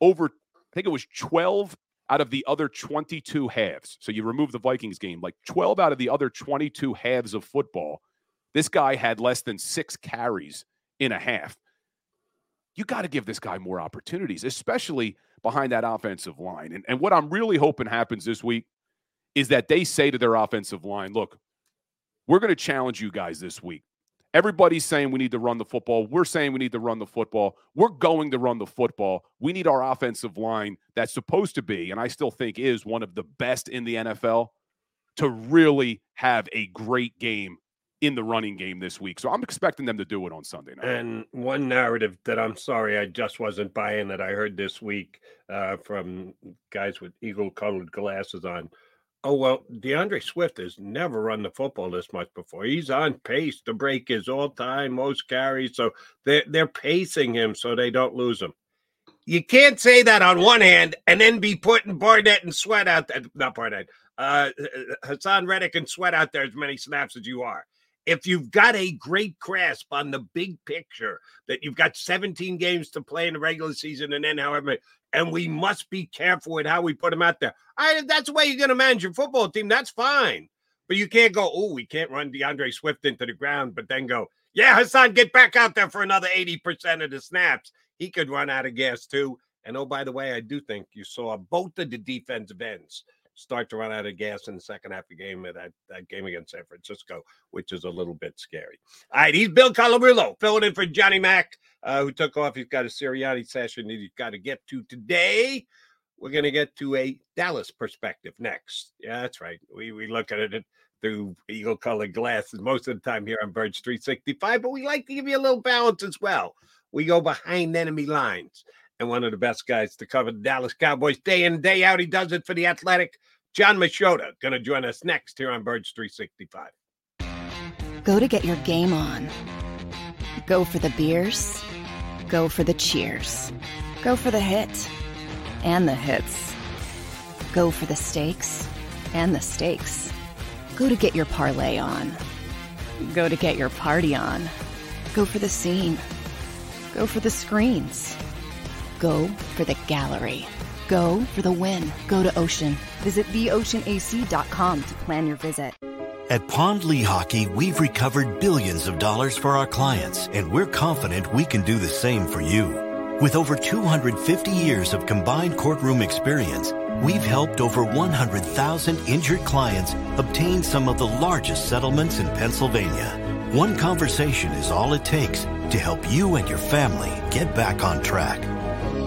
G: over I think it was 12 out of the other 22 halves. So you remove the Vikings game, like 12 out of the other 22 halves of football. This guy had less than six carries in a half. You got to give this guy more opportunities, especially behind that offensive line. And, and what I'm really hoping happens this week is that they say to their offensive line, look, we're going to challenge you guys this week. Everybody's saying we need to run the football. We're saying we need to run the football. We're going to run the football. We need our offensive line that's supposed to be, and I still think is one of the best in the NFL, to really have a great game in the running game this week. So I'm expecting them to do it on Sunday night.
A: And one narrative that I'm sorry I just wasn't buying that I heard this week uh, from guys with eagle colored glasses on. Oh, well, D'Andre Swift has never run the football this much before. He's on pace to break his all time most carries. So they're, they're pacing him so they don't lose him. You can't say that on one hand and then be putting Barnett and Sweat out there. Not Barnett, uh, Haason Reddick and Sweat out there as many snaps as you are if you've got a great grasp on the big picture that you've got 17 games to play in the regular season and then however and we must be careful with how we put them out there. I that's the way you're going to manage your football team. That's fine. But you can't go, oh, we can't run D'Andre Swift into the ground, but then go, yeah, Haason, get back out there for another 80% of the snaps. He could run out of gas too. And oh, by the way, I do think you saw both of the defensive ends start to run out of gas in the second half of the game of that, that game against San Francisco, which is a little bit scary. All right, he's Bill Colarulo filling in for Johnny Mack, uh, who took off. He's got a Sirianni session that he's got to get to today. We're going to get to a Dallas perspective next. Yeah, that's right. We, we look at it through eagle colored glasses most of the time here on Birds 365, but we like to give you a little balance as well. We go behind enemy lines and one of the best guys to cover the Dallas Cowboys day in, day out. He does it for the Athletic. Jon Machota going to join us next here on Birds 365.
H: Go to get your game on. Go for the beers. Go for the cheers. Go for the hit and the hits. Go for the stakes and the stakes. Go to get your parlay on. Go to get your party on. Go for the scene. Go for the screens Go for the gallery. Go for the win. Go to Ocean. Visit theoceanac.com to plan your visit.
I: At Pond Lehocky, we've recovered billions of dollars for our clients, and we're confident we can do the same for you. With over 250 years of combined courtroom experience, we've helped over 100,000 injured clients obtain some of the largest settlements in Pennsylvania. One conversation is all it takes to help you and your family get back on track.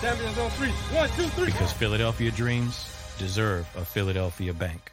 J: Champions on three. One, two, three.
K: Because Philadelphia dreams deserve a Philadelphia bank.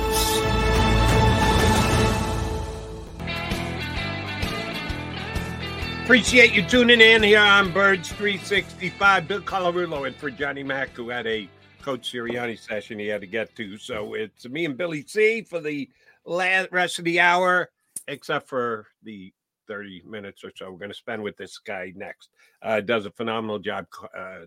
A: Appreciate you tuning in here on Birds 365. Bill Colarulo and for Johnny Mack, who had a Coach Sirianni session he had to get to. So it's me and Billy C for the last rest of the hour, except for the 30 minutes or so we're going to spend with this guy next. Uh, does a phenomenal job uh,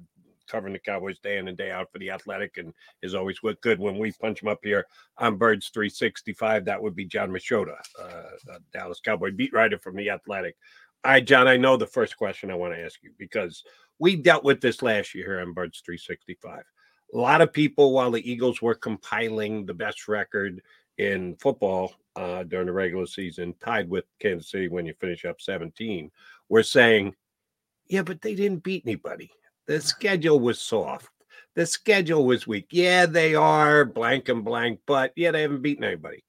A: covering the Cowboys day in and day out for the Athletic, and is always good when we punch him up here on Birds 365. That would be Jon Machota, uh, Dallas Cowboy beat writer from the Athletic. Right, Jon, I know the first question I want to ask you because we dealt with this last year here on Birds 365. A lot of people, while the Eagles were compiling the best record in football uh, during the regular season, tied with Kansas City when you finish up 17, were saying, yeah, but they didn't beat anybody. The schedule was soft. The schedule was weak. Yeah, they are blank and blank, but yeah, they haven't beaten anybody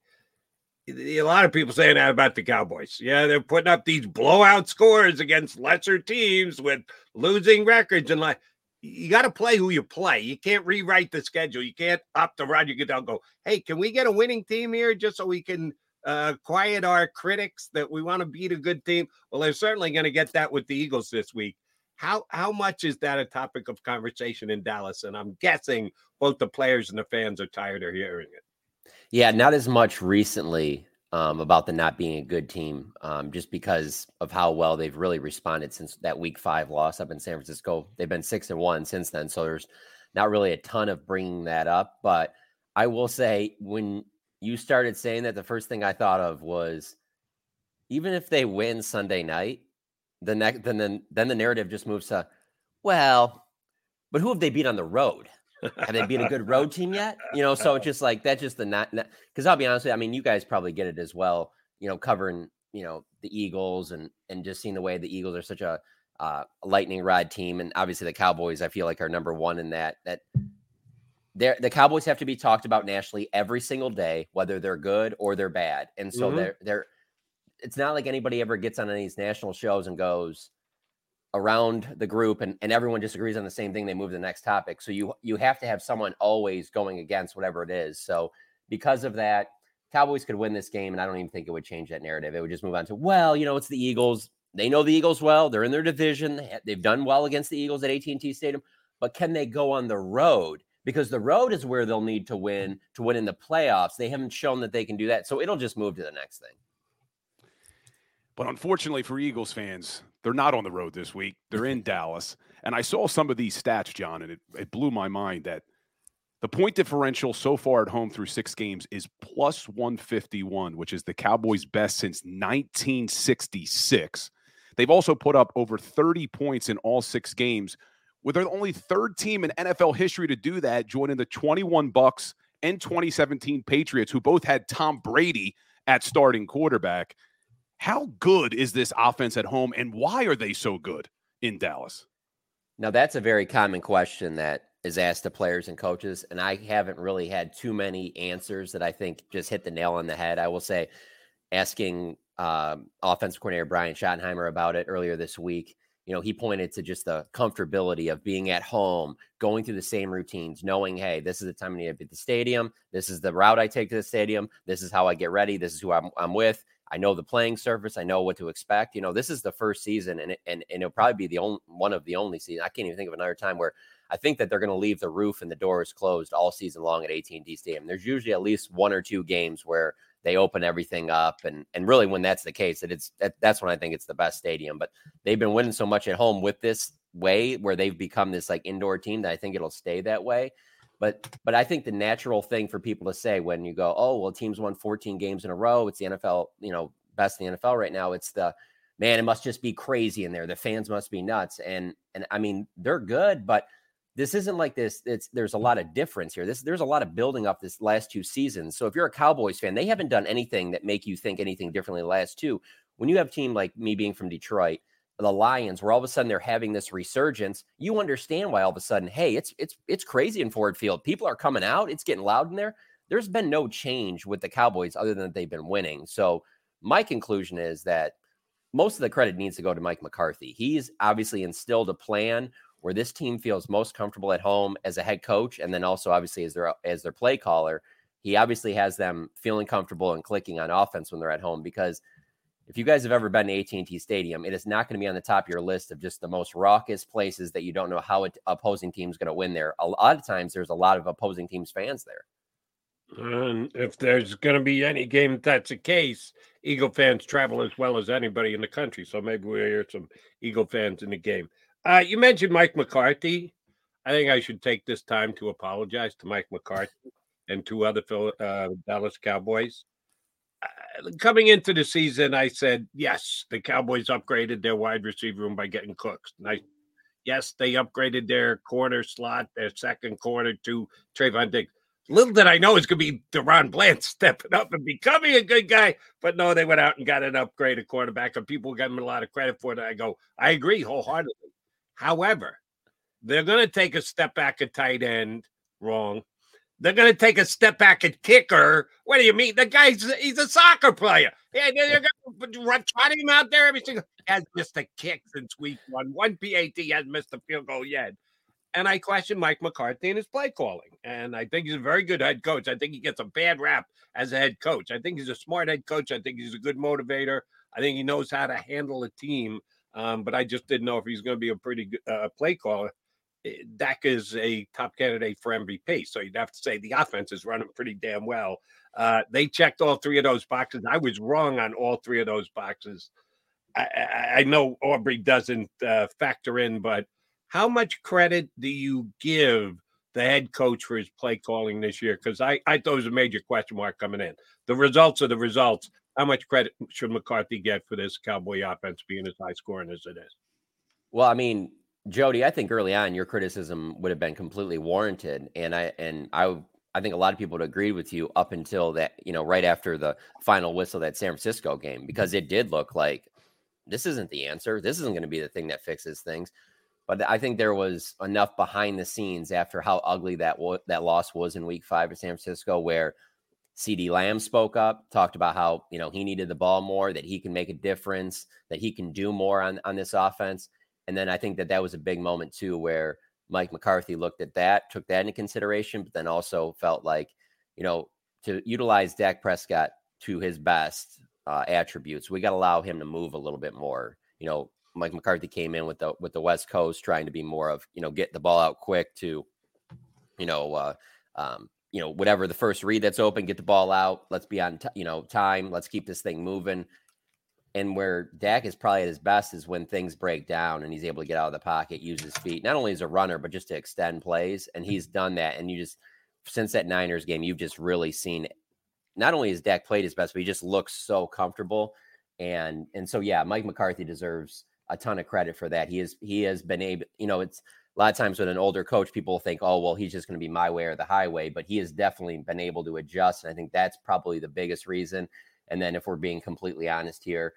A: a lot of people saying that about the Cowboys. Yeah, they're putting up these blowout scores against lesser teams with losing records and like you got to play who you play. You can't rewrite the schedule. You can't up the Roger Goodell go, hey, can we get a winning team here just so we can uh, quiet our critics that we want to beat a good team? Well, they're certainly going to get that with the Eagles this week. How how much is that a topic of conversation in Dallas? And I'm guessing both the players and the fans are tired of hearing it.
L: Yeah, not as much recently um, about the not being a good team, um, just because of how well they've really responded since that Week Five loss up in San Francisco. They've been six and one since then, so there's not really a ton of bringing that up. But I will say, when you started saying that, the first thing I thought of was, even if they win Sunday night, the next then then then the narrative just moves to, well, but who have they beat on the road? Have they been a good road team yet? You know, so it's just like that's just the not because I'll be honest with you, I mean, you guys probably get it as well. You know, covering you know the Eagles and and just seeing the way the Eagles are such a uh, lightning rod team, and obviously the Cowboys, I feel like are number one in that. That they're, the Cowboys have to be talked about nationally every single day, whether they're good or they're bad, and so mm-hmm. they're they're. It's not like anybody ever gets on any of these national shows and goes, around the group and, and everyone disagrees on the same thing they move to the next topic. So you you have to have someone always going against whatever it is. So because of that cowboys could win this game and i don't even think it would change that narrative. It would just move on to well you know it's the eagles. They know the eagles well. They're in their division. They've done well against the eagles at at&t stadium. But can they go on the road? Because the road is where they'll need to win to win in the playoffs. They haven't shown that they can do that. So it'll just move to the next thing.
G: But unfortunately for Eagles fans, they're not on the road this week. They're in (laughs) Dallas. And I saw some of these stats, Jon, and it, it blew my mind that the point differential so far at home through six games is plus 151, which is the Cowboys' best since 1966. They've also put up over 30 points in all six games, with the only third team in NFL history to do that, joining the 21 Bucks and 2017 Patriots, who both had Tom Brady at starting quarterback. How good is this offense at home, and why are they so good in Dallas?
L: Now, that's a very common question that is asked to players and coaches, and I haven't really had too many answers that I think just hit the nail on the head. I will say, asking um, offensive coordinator Brian Schottenheimer about it earlier this week, you know, he pointed to just the comfortability of being at home, going through the same routines, knowing, hey, this is the time I need to be at the stadium. This is the route I take to the stadium. This is how I get ready. This is who I'm, I'm with. I know the playing surface. I know what to expect. You know, this is the first season, and it, and, and it'll probably be the only one of the only season. I can't even think of another time where I think that they're going to leave the roof and the doors closed all season long at AT&T Stadium. There's usually at least one or two games where they open everything up, and and really when that's the case, that it's that, that's when I think it's the best stadium. But they've been winning so much at home with this way where they've become this like indoor team that I think it'll stay that way. But but I think the natural thing for people to say when you go, oh well, teams won 14 games in a row. It's the NFL, you know, best in the NFL right now. It's the man, it must just be crazy in there. The fans must be nuts. And and I mean, they're good, but this isn't like this. It's there's a lot of difference here. This there's a lot of building up this last two seasons. So if you're a Cowboys fan, they haven't done anything that make you think anything differently last two. When you have a team like me being from Detroit, the Lions, where all of a sudden they're having this resurgence, you understand why all of a sudden, hey, it's it's it's crazy in Ford Field. People are coming out. It's getting loud in there. There's been no change with the Cowboys other than they've been winning. So my conclusion is that most of the credit needs to go to Mike McCarthy. He's obviously instilled a plan where this team feels most comfortable at home as a head coach, and then also obviously as their as their play caller. he obviously has them feeling comfortable and clicking on offense when they're at home because if you guys have ever been to AT&T Stadium, it is not going to be on the top of your list of just the most raucous places that you don't know how it, opposing team's going to win there. A lot of times there's a lot of opposing teams fans there.
A: And if there's going to be any game that's the case, Eagle fans travel as well as anybody in the country. So maybe we'll hear some Eagle fans in the game. Uh, you mentioned Mike McCarthy. I think I should take this time to apologize to Mike McCarthy and two other uh, Dallas Cowboys coming into the season, I said, yes, the Cowboys upgraded their wide receiver room by getting Cooks. Nice. Yes, they upgraded their corner slot, their second corner to Trevon Diggs. Little did I know it's going to be DaRon Bland (laughs) stepping up and becoming a good guy. But no, they went out and got an upgraded quarterback, and people got him a lot of credit for it. I go, I agree wholeheartedly. However, they're going to take a step back at tight end wrong. They're going to take a step back at kicker. What do you mean? The guy's he's a soccer player. Yeah, they're going to trot him out there every single. Has missed a kick since week one. One PAT has missed a field goal yet. And I question Mike McCarthy and his play calling. And I think he's a very good head coach. I think he gets a bad rap as a head coach. I think he's a smart head coach. I think he's a good motivator. I think he knows how to handle a team. Um, but I just didn't know if he's going to be a pretty good uh, play caller. Eh, Dak is a top candidate for MVP. So you'd have to say the offense is running pretty damn well. Uh, they checked all three of those boxes. I was wrong on all three of those boxes. I, I, I know Aubrey doesn't uh, factor in, but how much credit do you give the head coach for his play calling this year? Because I, I thought it was a major question mark coming in. The results are the results. How much credit should McCarthy get for this Cowboy offense being as high scoring as it is?
L: Well, I mean, Jody, I think early on your criticism would have been completely warranted, and I and I I think a lot of people would agree with you up until that you know right after the final whistle that San Francisco game because mm-hmm. it did look like this isn't the answer. This isn't going to be the thing that fixes things. But I think there was enough behind the scenes after how ugly that w- that loss was in Week Five of San Francisco, where CeeDee Lamb spoke up, talked about how you know he needed the ball more, that he can make a difference, that he can do more on on this offense. And then I think that that was a big moment too, where Mike McCarthy looked at that, took that into consideration, but then also felt like, you know, to utilize Dak Prescott to his best uh, attributes, we got to allow him to move a little bit more. You know, Mike McCarthy came in with the with the West Coast trying to be more of, you know, get the ball out quick to, you know, uh, um, you know, whatever the first read that's open, get the ball out. Let's be on, t- you know, time. Let's keep this thing moving. And where Dak is probably at his best is when things break down and he's able to get out of the pocket, use his feet, not only as a runner, but just to extend plays. And mm-hmm. he's done that. And you just, since that Niners game, you've just really seen not only has Dak played his best, but he just looks so comfortable. And, and so, yeah, Mike McCarthy deserves a ton of credit for that. He is, he has been able, you know, it's a lot of times with an older coach, people think, oh, well, he's just going to be my way or the highway, but he has definitely been able to adjust. And I think that's probably the biggest reason. And then if we're being completely honest here,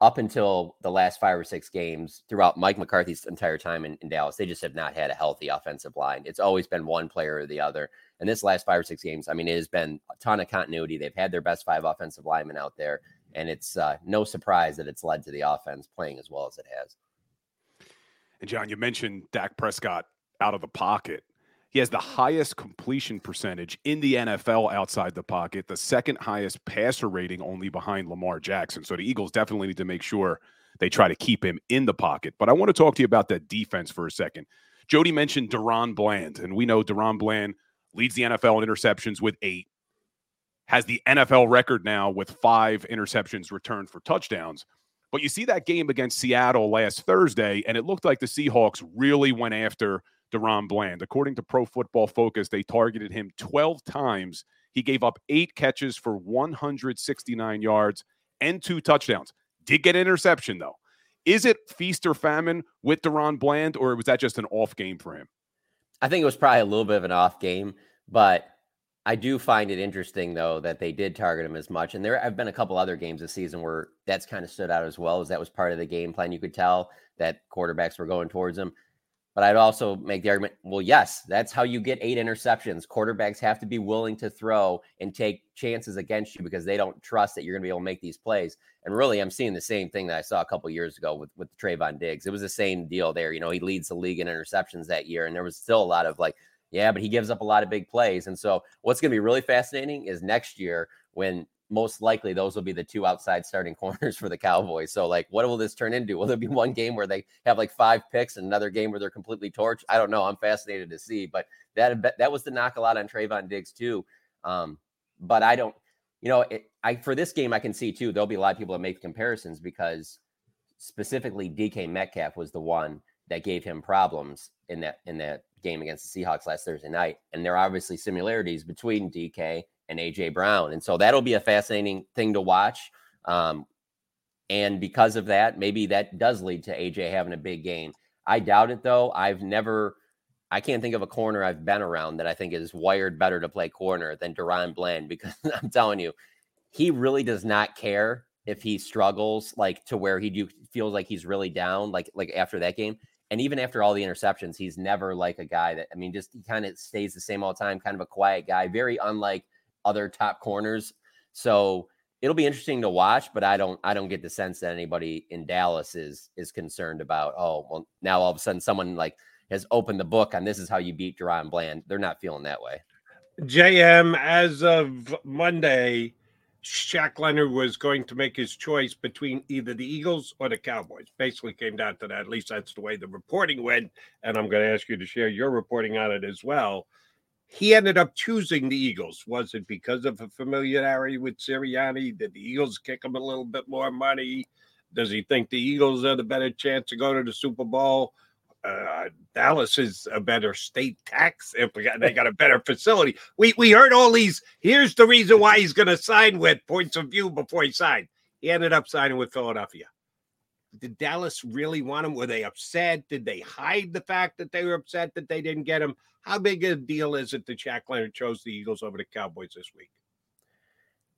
L: up until the last five or six games throughout Mike McCarthy's entire time in, in, Dallas, they just have not had a healthy offensive line. It's always been one player or the other. And this last five or six games, I mean, it has been a ton of continuity. They've had their best five offensive linemen out there. And it's uh, no surprise that it's led to the offense playing as well as it has.
G: And John, you mentioned Dak Prescott out of the pocket. He has the highest completion percentage in the NFL outside the pocket, the second highest passer rating only behind Lamar Jackson. So the Eagles definitely need to make sure they try to keep him in the pocket. But I want to talk to you about that defense for a second. Jody mentioned DaRon Bland, and we know DaRon Bland leads the NFL in interceptions with eight, has the NFL record now with five interceptions returned for touchdowns. But you see that game against Seattle last Thursday, and it looked like the Seahawks really went after – DaRon Bland. According to Pro Football Focus, they targeted him 12 times. He gave up eight catches for 169 yards and two touchdowns. Did get interception, though. Is it feast or famine with DaRon Bland, or was that just an off game for him?
L: I think it was probably a little bit of an off game, but I do find it interesting though that they did target him as much. And there have been a couple other games this season where that's kind of stood out as well, as that was part of the game plan. You could tell that quarterbacks were going towards him. But I'd also make the argument well, yes, that's how you get eight interceptions. Quarterbacks have to be willing to throw and take chances against you because they don't trust that you're going to be able to make these plays. And really, I'm seeing the same thing that I saw a couple years ago with, with Trevon Diggs. It was the same deal there. You know, he leads the league in interceptions that year, and there was still a lot of like Yeah, but he gives up a lot of big plays. And so what's going to be really fascinating is next year when most likely those will be the two outside starting (laughs) corners for the Cowboys. So, like, what will this turn into? Will there be one game where they have like five picks and another game where they're completely torched? I don't know. I'm fascinated to see. But that that was the knock a lot on Trevon Diggs too. Um, but I don't, you know, it, I for this game I can see too. There'll be a lot of people that make comparisons because specifically DK Metcalf was the one that gave him problems in that in that game against the Seahawks last Thursday night. And there are obviously similarities between DK and AJ Brown. And so that'll be a fascinating thing to watch. Um, and because of that, maybe that does lead to AJ having a big game. I doubt it though. I've never, I can't think of a corner I've been around that I think is wired better to play corner than DaRon Bland (laughs) because I'm telling you, he really does not care if he struggles like to where he do, feels like he's really down like like after that game. And even after all the interceptions, he's never like a guy that I mean, just he kind of stays the same all the time, kind of a quiet guy, very unlike other top corners. So it'll be interesting to watch, but I don't I don't get the sense that anybody in Dallas is is concerned about, oh, well, now all of a sudden someone like has opened the book on this is how you beat DaRon Bland. They're not feeling that way.
A: JM, as of Monday, Shaq Leonard was going to make his choice between either the Eagles or the Cowboys. Basically came down to that. At least that's the way the reporting went. And I'm going to ask you to share your reporting on it as well he ended up choosing the Eagles. Was it because of a familiarity with Sirianni? Did the Eagles kick him a little bit more money? Does he think the Eagles are the better chance to go to the Super Bowl? Uh, Dallas is a better state tax if they got a better facility. We we heard all these. Here's the reason why he's going to sign with points of view before he signed. He ended up signing with Philadelphia. Did Dallas really want him? Were they upset? Did they hide the fact that they were upset that they didn't get him? How big a deal is it that Shaq Leonard chose the Eagles over the Cowboys this week?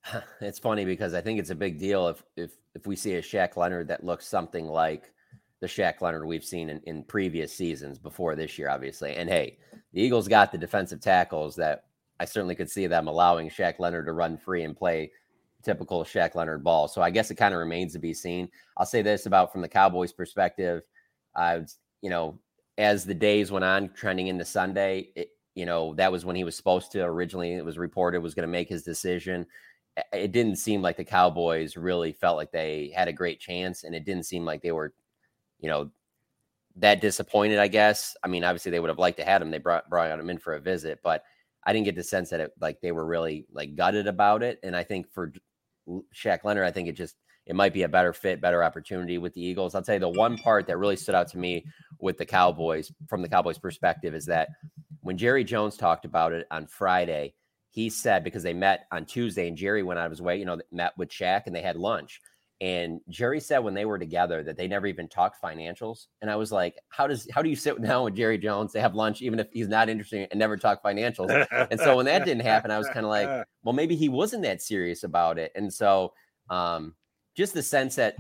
A: (laughs)
L: It's funny because I think it's a big deal if if if we see a Shaq Leonard that looks something like the Shaq Leonard we've seen in, in previous seasons before this year, obviously. And hey, the Eagles got the defensive tackles that I certainly could see them allowing Shaq Leonard to run free and play typical Shaq Leonard ball. So I guess it kind of remains to be seen. I'll say this about from the Cowboys' perspective. I you know, as the days went on, trending into Sunday, it, you know, that was when he was supposed to originally, it was reported was going to make his decision. It didn't seem like the Cowboys really felt like they had a great chance, and it didn't seem like they were, you know, that disappointed. I guess. I mean, obviously they would have liked to have him. They brought brought him in for a visit, but I didn't get the sense that it like they were really like gutted about it. And I think for Shaq Leonard, I think it just it might be a better fit, better opportunity with the Eagles. I'll tell you the one part that really stood out to me with the Cowboys from the Cowboys perspective is that when Jerry Jones talked about it on Friday, he said because they met on Tuesday and Jerry went out of his way, you know, met with Shaq and they had lunch. And Jerry said when they were together that they never even talked financials. And I was like, how does how do you sit (laughs) down with Jerry Jones to have lunch even if he's not interested and never talk financials? and so when that didn't happen, I was kind of like, (laughs) well, maybe he wasn't that serious about it. And so um, just the sense that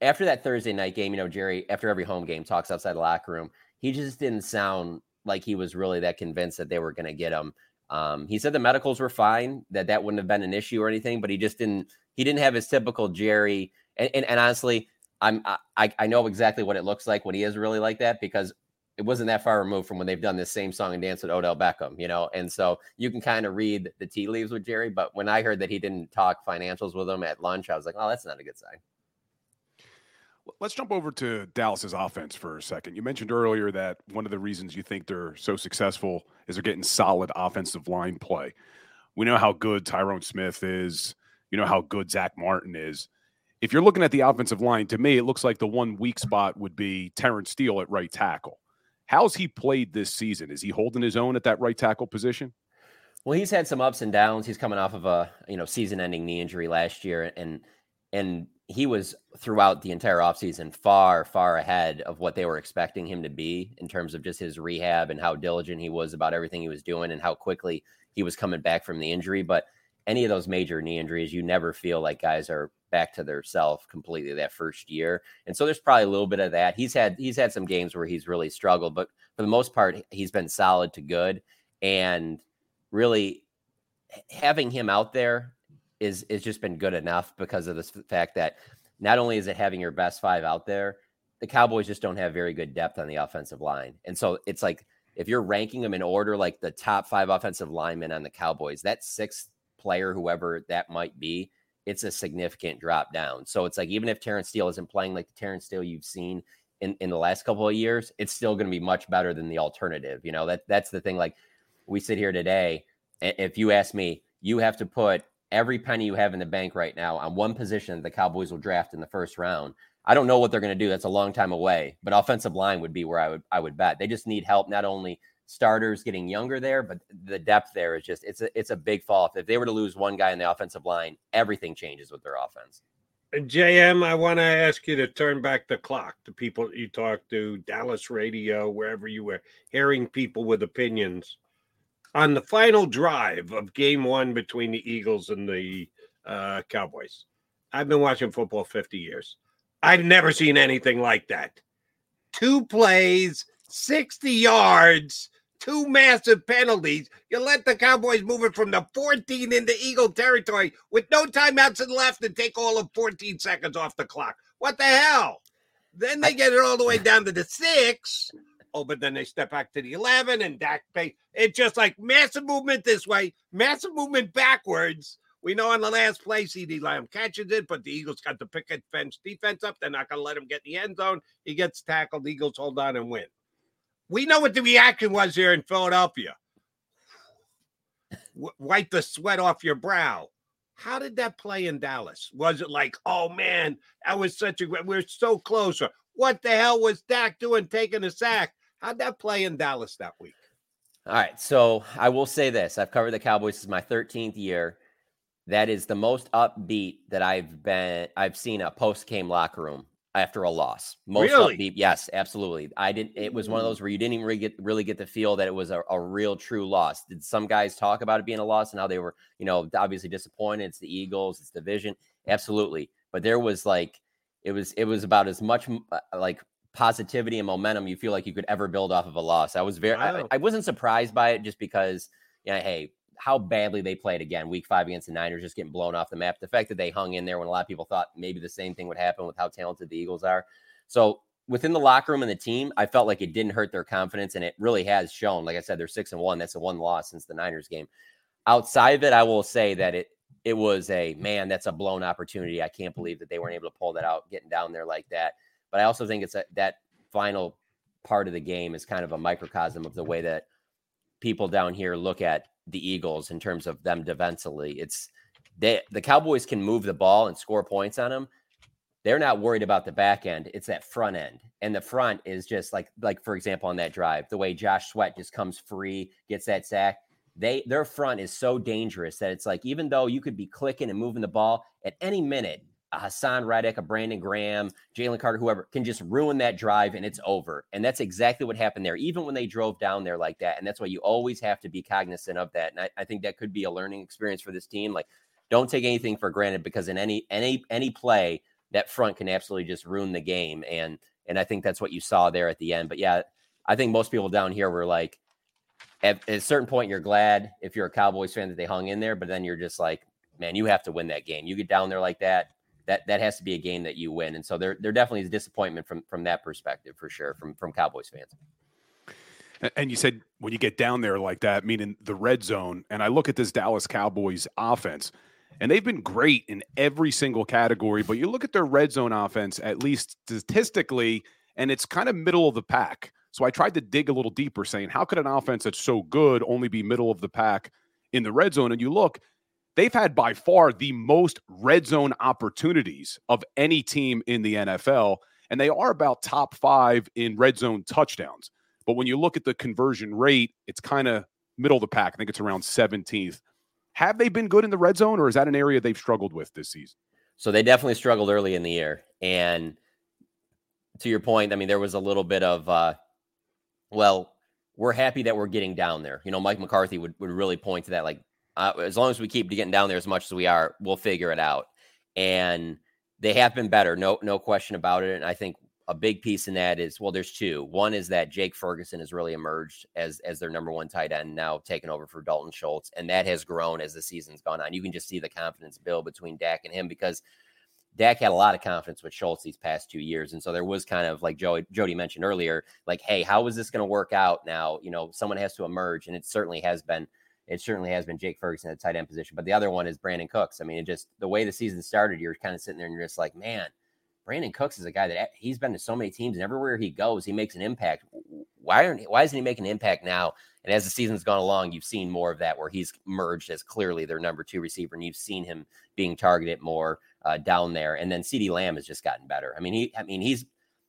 L: after that Thursday night game, you know, Jerry, after every home game, talks outside the locker room. He just didn't sound like he was really that convinced that they were going to get him. Um, he said the medicals were fine, that that wouldn't have been an issue or anything, but he just didn't. He didn't have his typical Jerry. And, and, and honestly, I'm I, I know exactly what it looks like when he is really like that because it wasn't that far removed from when they've done this same song and dance with Odell Beckham, you know. And so you can kind of read the tea leaves with Jerry. But when I heard that he didn't talk financials with him at lunch, I was like, oh, that's not a good sign.
G: Let's jump over to Dallas's offense for a second. You mentioned earlier that one of the reasons you think they're so successful is they're getting solid offensive line play. We know how good Tyron Smith is. You know how good Zack Martin is. If you're looking at the offensive line, to me, it looks like the one weak spot would be Terence Steele at right tackle. How's he played this season? Is he holding his own at that right tackle position?
L: Well, he's had some ups and downs. He's coming off of a you know season-ending knee injury last year, and and he was throughout the entire offseason far, far ahead of what they were expecting him to be in terms of just his rehab and how diligent he was about everything he was doing and how quickly he was coming back from the injury. But any of those major knee injuries, you never feel like guys are back to their self completely that first year. And so there's probably a little bit of that. He's had he's had some games where he's really struggled, but for the most part, he's been solid to good. And really having him out there is is just been good enough because of the fact that not only is it having your best five out there, the Cowboys just don't have very good depth on the offensive line. And so it's like if you're ranking them in order, like the top five offensive linemen on the Cowboys, that sixth player, whoever that might be, it's a significant drop down. So it's like even if Terence Steele isn't playing like the Terence Steele you've seen in, in the last couple of years, it's still going to be much better than the alternative. You know, that that's the thing. Like we sit here today, if you ask me, you have to put every penny you have in the bank right now on one position the Cowboys will draft in the first round. I don't know what they're going to do. That's a long time away, but offensive line would be where I would I would bet. They just need help not only starters getting younger there, but the depth there is just it's a it's a big fall. If they were to lose one guy in the offensive line, everything changes with their offense.
A: JM, I want to ask you to turn back the clock to people you talk to, Dallas radio, wherever you were, hearing people with opinions on the final drive of game one between the Eagles and the uh, Cowboys. I've been watching football 50 years. I've never seen anything like that. Two plays, 60 yards, two massive penalties. You let the Cowboys move it from the 14 into Eagle territory with no timeouts left and take all of 14 seconds off the clock. What the hell? Then they get it all the way (laughs) down to the six. Oh, but then they step back to the 11 and Dak pay. It's just like massive movement this way, massive movement backwards. We know on the last play, CeeDee Lamb catches it, but the Eagles got the picket fence defense up. They're not going to let him get in the end zone. He gets tackled. Eagles hold on and win. We know what the reaction was here in Philadelphia. W- wipe the sweat off your brow. How did that play in Dallas? Was it like, oh man, that was such a great, we're so close? What the hell was Dak doing taking a sack? How'd that play in Dallas that week?
L: All right. So I will say this I've covered the Cowboys. Is my 13th year. That is the most upbeat that I've been, I've seen a post game locker room after a loss. Most
A: really?
L: upbeat, yes, absolutely. I didn't. It was one of those where you didn't even really get really get the feel that it was a, a, real true loss. Did some guys talk about it being a loss and how they were, you know, obviously disappointed? It's the Eagles, it's division, absolutely. But there was like, it was it was about as much uh, like positivity and momentum you feel like you could ever build off of a loss. I was very, wow. I, I wasn't surprised by it just because, you know, hey, how badly they played again week five against the Niners, just getting blown off the map. The fact that they hung in there when a lot of people thought maybe the same thing would happen with how talented the Eagles are. So within the locker room and the team, I felt like it didn't hurt their confidence, and it really has shown. Like I said, they're six and one. That's a one loss since the Niners game. Outside of it, I will say that it it was a man, that's a blown opportunity. I can't believe that they weren't able to pull that out, getting down there like that. But I also think it's a, that final part of the game is kind of a microcosm of the way that people down here look at the Eagles in terms of them defensively. It's they the Cowboys can move the ball and score points on them. They're not worried about the back end. It's that front end. And the front is just like like for example on that drive, the way Josh Sweat just comes free, gets that sack. They their front is so dangerous that it's like even though you could be clicking and moving the ball at any minute, a Haason Reddick, a Brandon Graham, Jalen Carter, whoever can just ruin that drive and it's over. And that's exactly what happened there, even when they drove down there like that. And that's why you always have to be cognizant of that. And I, I think that could be a learning experience for this team. Like, don't take anything for granted because in any any any play, that front can absolutely just ruin the game. And and I think that's what you saw there at the end. But yeah, I think most people down here were like, at, at a certain point, you're glad if you're a Cowboys fan that they hung in there, but then you're just like, man, you have to win that game. You get down there like that that that has to be a game that you win. And so there there definitely is disappointment from from that perspective for sure from from Cowboys fans.
G: And you said when you get down there like that, meaning the red zone, and I look at this Dallas Cowboys offense, and they've been great in every single category. But you look at their red zone offense, at least statistically, and it's kind of middle of the pack. So I tried to dig a little deeper, saying, how could an offense that's so good only be middle of the pack in the red zone? And you look, they've had by far the most red zone opportunities of any team in the NFL, and they are about top five in red zone touchdowns. But when you look at the conversion rate, it's kind of middle of the pack. I think it's around 17th. Have they been good in the red zone, or is that an area they've struggled with this season?
L: So they definitely struggled early in the year. And to your point, I mean, there was a little bit of, uh, well, we're happy that we're getting down there. You know, Mike McCarthy would, would really point to that. Like, uh, as long as we keep getting down there as much as we are, we'll figure it out. And they have been better, no no question about it. And I think a big piece in that is well, there's two. One is that Jake Ferguson has really emerged as as their number one tight end now, taking over for Dalton Schultz, and that has grown as the season's gone on. You can just see the confidence build between Dak and him because Dak had a lot of confidence with Schultz these past two years. And so there was kind of like Joey, Jody mentioned earlier, like, hey, how is this going to work out now? You know, someone has to emerge. And it certainly has been, it certainly has been Jake Ferguson at tight end position. But the other one is Brandin Cooks. I mean, it just the way the season started, you're kind of sitting there and you're just like, man, Brandin Cooks is a guy that he's been to so many teams and everywhere he goes, he makes an impact. Why aren't why isn't he making an impact now? And as the season's gone along, you've seen more of that where he's merged as clearly their number two receiver, and you've seen him being targeted more uh, down there. And then CeeDee Lamb has just gotten better. I mean, he I mean he's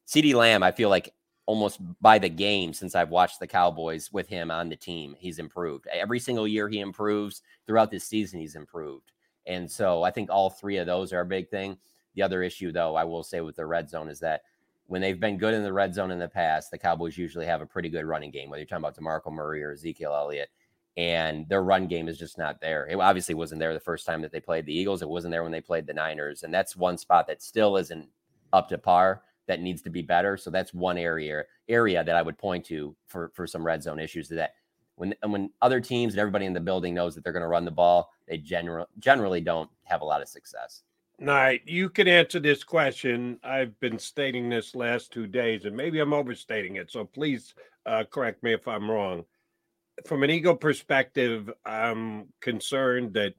L: CeeDee Lamb, I feel like almost by the game since I've watched the Cowboys with him on the team, he's improved. Every single year he improves. Throughout this season, he's improved. And so I think all three of those are a big thing. The other issue, though, I will say with the red zone is that when they've been good in the red zone in the past, the Cowboys usually have a pretty good running game, whether you're talking about DeMarco Murray or Ezekiel Elliott. And their run game is just not there. It obviously wasn't there the first time that they played the Eagles. It wasn't there when they played the Niners. And that's one spot that still isn't up to par that needs to be better. So that's one area area that I would point to for for some red zone issues that when when other teams and everybody in the building knows that they're going to run the ball, they general, generally don't have a lot of success.
A: All right, you can answer this question. I've been stating this last two days, and maybe I'm overstating it. So please uh, correct me if I'm wrong. From an ego perspective, I'm concerned that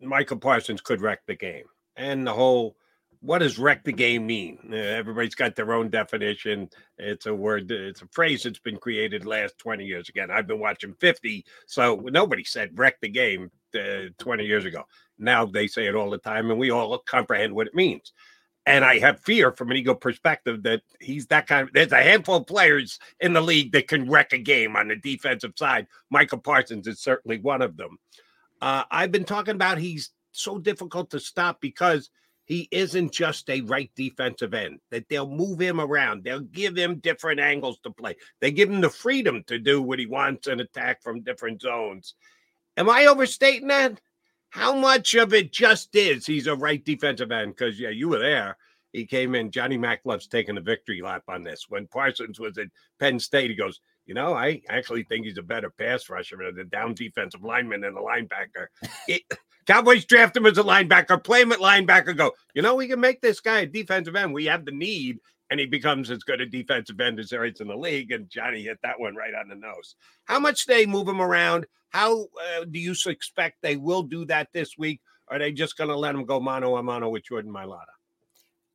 A: Micah Parsons could wreck the game, and the whole what does wreck the game mean? Uh, everybody's got their own definition. It's a word, it's a phrase that's been created last 20 years. Again, I've been watching 50, so nobody said wreck the game uh, 20 years ago. Now they say it all the time, and we all comprehend what it means. And I have fear from an ego perspective that he's that kind of. There's a handful of players in the league that can wreck a game on the defensive side. Micah Parsons is certainly one of them. Uh, I've been talking about he's so difficult to stop because he isn't just a right defensive end, that they'll move him around. They'll give him different angles to play. They give him the freedom to do what he wants and attack from different zones. Am I overstating that? How much of it just is he's a right defensive end? Because, yeah, you were there. He came in. Johnny Mack loves taking a victory lap on this. When Parsons was at Penn State, he goes, You know, I actually think he's a better pass rusher than a down defensive lineman and a linebacker. It, Cowboys draft him as a linebacker, play him at linebacker, go, You know, we can make this guy a defensive end. We have the need and he becomes as good a defensive end as there is in the league. And Johnny hit that one right on the nose. How much they move him around? How uh, do you expect they will do that this week? Are they just going to let him go mano a mano with Jordan Mailata?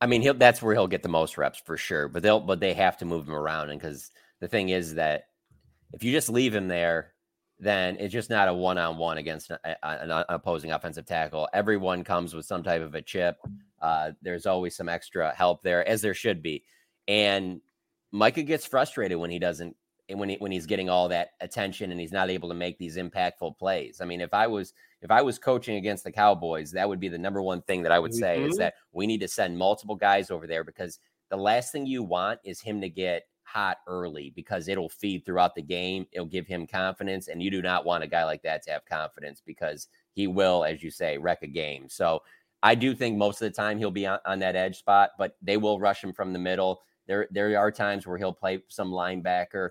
L: I mean, he'll that's where he'll get the most reps for sure. But they'll but they have to move him around, and because the thing is that if you just leave him there, then it's just not a one on one against an opposing offensive tackle. Everyone comes with some type of a chip. Uh, there's always some extra help there, as there should be. And Micah gets frustrated when he doesn't when he when he's getting all that attention and he's not able to make these impactful plays. I mean, if I was if I was coaching against the Cowboys, that would be the number one thing that I would say mm-hmm. is that we need to send multiple guys over there because the last thing you want is him to get hot early because it'll feed throughout the game. It'll give him confidence, and you do not want a guy like that to have confidence because he will, as you say, wreck a game. So I do think most of the time he'll be on, on that edge spot, but they will rush him from the middle. There, there are times where he'll play some linebacker.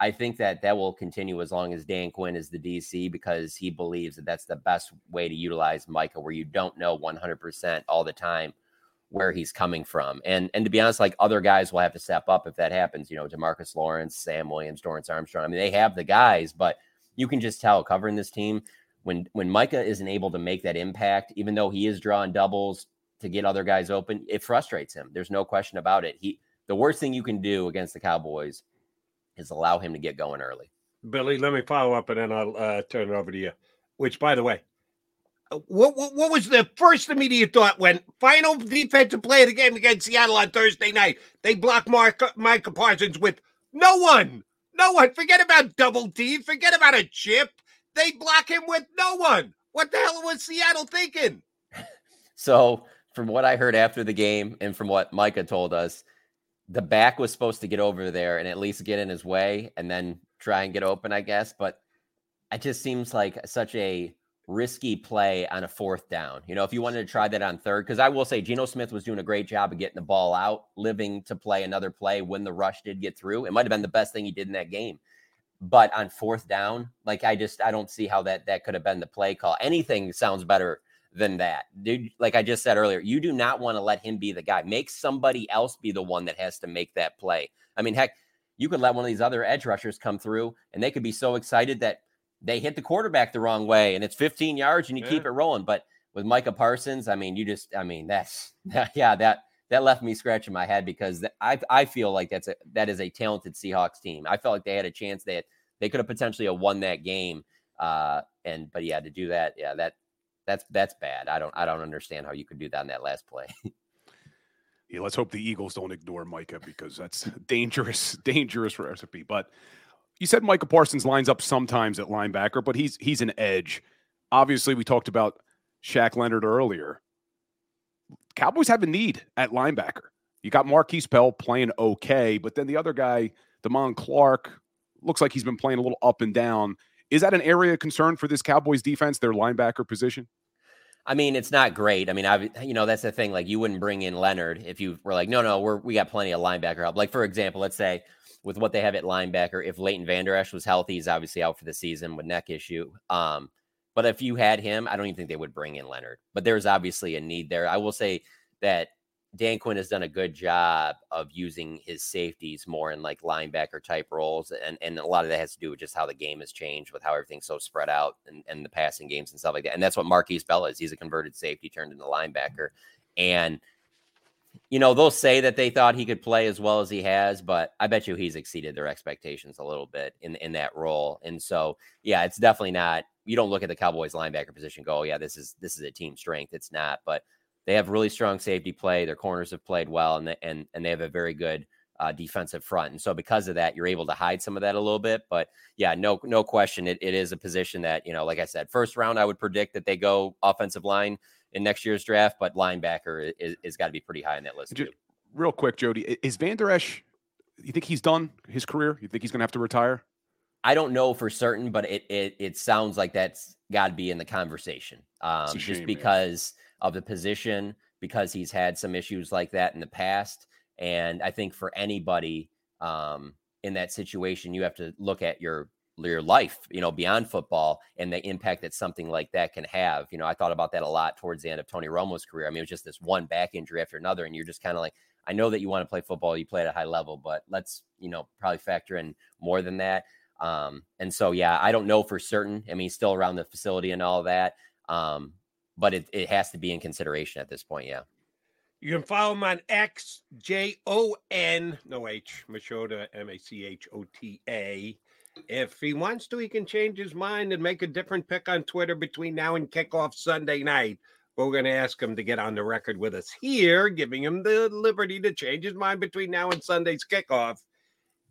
L: I think that that will continue as long as Dan Quinn is the DC because he believes that that's the best way to utilize Micah, where you don't know 100% all the time where he's coming from. And and to be honest, like other guys will have to step up if that happens. You know, DeMarcus Lawrence, Sam Williams, Dorance Armstrong. I mean, they have the guys, but you can just tell covering this team when when Micah isn't able to make that impact, even though he is drawing doubles to get other guys open, it frustrates him. There's no question about it. He the worst thing you can do against the Cowboys is allow him to get going early.
A: Billy, let me follow up and then I'll uh, turn it over to you. Which, by the way, what, what, what was the first immediate thought when final defensive play of the game against Seattle on Thursday night? They block Mark Micah Parsons with no one, no one. Forget about double D. Forget about a chip. They block him with no one. What the hell was Seattle thinking? (laughs)
L: So, from what I heard after the game and from what Micah told us, the back was supposed to get over there and at least get in his way and then try and get open, I guess. But it just seems like such a risky play on a fourth down. You know, if you wanted to try that on third, because I will say Geno Smith was doing a great job of getting the ball out, living to play another play when the rush did get through. It might have been the best thing he did in that game. But on fourth down, like I just I don't see how that that could have been the play call. Anything sounds better than that. Dude, like I just said earlier, you do not want to let him be the guy. Make somebody else be the one that has to make that play. I mean, heck, you could let one of these other edge rushers come through and they could be so excited that they hit the quarterback the wrong way and it's 15 yards and you yeah. keep it rolling. But with Micah Parsons, I mean, you just, I mean, that's, (laughs) yeah, that, that left me scratching my head because I, I feel like that's a, that is a talented Seahawks team. I felt like they had a chance that they could have potentially have won that game. Uh, and, but yeah, to do that, yeah, that, that's, that's bad. I don't, I don't understand how you could do that in that last play. (laughs)
G: yeah, let's hope the Eagles don't ignore Micah because that's dangerous, (laughs) dangerous recipe. But you said Micah Parsons lines up sometimes at linebacker, but he's he's an edge. Obviously, we talked about Shaq Leonard earlier. Cowboys have a need at linebacker. You got Markquese Bell playing okay, but then the other guy, Damone Clark, looks like he's been playing a little up and down. Is that an area of concern for this Cowboys defense, their linebacker position?
L: I mean, it's not great. I mean, I you know that's the thing. Like, you wouldn't bring in Leonard if you were like, no, no, we're we got plenty of linebacker help. Like, for example, let's say with what they have at linebacker, if Leighton Vander Esch was healthy, he's obviously out for the season with neck issue. Um, but if you had him, I don't even think they would bring in Leonard. But there's obviously a need there. I will say that Dan Quinn has done a good job of using his safeties more in like linebacker type roles. And, and a lot of that has to do with just how the game has changed with how everything's so spread out and, and the passing games and stuff like that. And that's what Markquese Bell is. He's a converted safety turned into linebacker. And, you know, they'll say that they thought he could play as well as he has, but I bet you he's exceeded their expectations a little bit in, in that role. And so, yeah, it's definitely not, you don't look at the Cowboys linebacker position, go, oh, yeah, this is, this is a team strength. It's not, but they have really strong safety play. Their corners have played well, and the, and and they have a very good uh, defensive front. And so because of that, you're able to hide some of that a little bit. But yeah, no no question, it, it is a position that you know, like I said, first round, I would predict that they go offensive line in next year's draft, but linebacker is, is got to be pretty high on that list. Just,
G: real quick, Jody, is Vander Esch? You think he's done his career? You think he's going to have to retire?
L: I don't know for certain, but it it, it sounds like that's got to be in the conversation. Um, just because of the position because he's had some issues like that in the past. And I think for anybody um, in that situation, you have to look at your your life, you know, beyond football and the impact that something like that can have. You know, I thought about that a lot towards the end of Tony Romo's career. I mean, it was just this one back injury after another, and you're just kind of like, I know that you want to play football, you play at a high level, but let's, you know, probably factor in more than that. Um, and so, yeah, I don't know for certain. I mean, he's still around the facility and all that. Um, but it, it has to be in consideration at this point. Yeah.
A: You can follow him on X J O N no H Machota M A C H O T A. If he wants to, he can change his mind and make a different pick on Twitter between now and kickoff Sunday night. We're going to ask him to get on the record with us here, giving him the liberty to change his mind between now and Sunday's kickoff.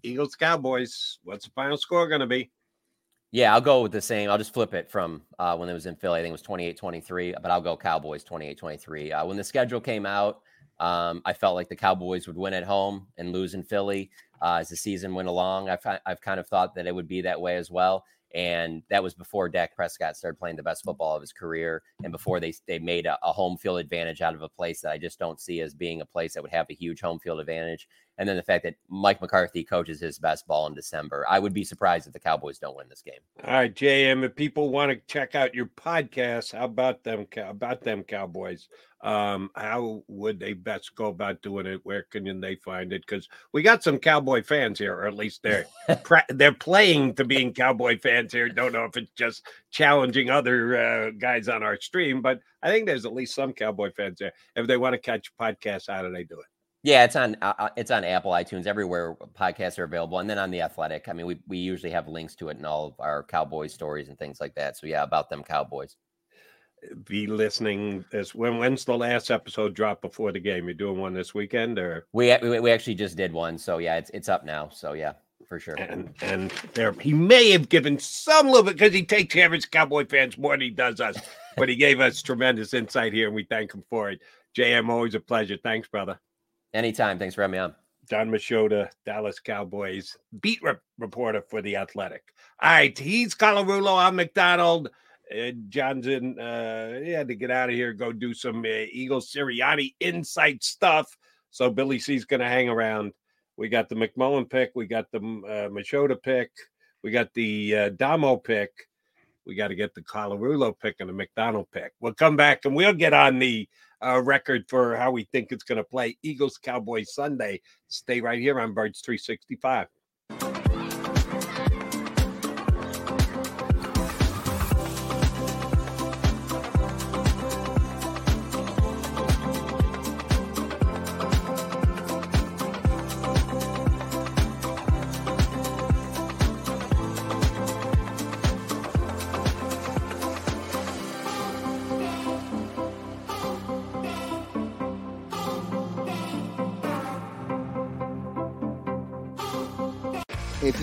A: Eagles Cowboys. What's the final score going to be?
L: Yeah, I'll go with the same. I'll just flip it from uh, when it was in Philly. I think it was 28 23, but I'll go Cowboys 28 23. Uh, when the schedule came out, um, I felt like the Cowboys would win at home and lose in Philly uh, as the season went along. I've, I've kind of thought that it would be that way as well. And that was before Dak Prescott started playing the best football of his career and before they, they made a, a home field advantage out of a place that I just don't see as being a place that would have a huge home field advantage. And then the fact that Mike McCarthy coaches his best ball in December. I would be surprised if the Cowboys don't win this game.
A: All right, JM, if people want to check out your podcast, how about them about them Cowboys? Um, how would they best go about doing it? Where can they find it? Because we got some Cowboy fans here, or at least they're (laughs) they're playing to being Cowboy fans here. Don't know if it's just challenging other uh, guys on our stream, but I think there's at least some Cowboy fans there. If they want to catch podcasts, how do they do it?
L: Yeah, it's on uh, uh, it's on Apple, iTunes, everywhere podcasts are available, and then on the Athletic. I mean, we we usually have links to it in all of our Cowboys stories and things like that. So yeah, about them Cowboys.
A: Be listening. As when when's the last episode drop before the game? You're doing one this weekend, or
L: we we, we actually just did one. So yeah, it's it's up now. So yeah, for sure.
A: And and there he may have given some little bit because he takes care of his Cowboy fans more than he does us, but he gave us (laughs) tremendous insight here, and we thank him for it. JM, always a pleasure. Thanks, brother.
L: Anytime. Thanks for having me on.
A: Jon Machota, Dallas Cowboys beat reporter for the Athletic. All right, he's Colarulo. I'm McDonald. Uh, John's in. Uh, he had to get out of here, go do some uh, Eagles Sirianni insight stuff. So Billy C's going to hang around. We got the McMullen pick. We got the uh, Machota pick. We got the uh, Damo pick. we got to get the Colarulo pick and the McDonald pick. We'll come back and we'll get on the uh, record for how we think it's going to play Eagles Cowboys Sunday. Stay right here on Birds 365.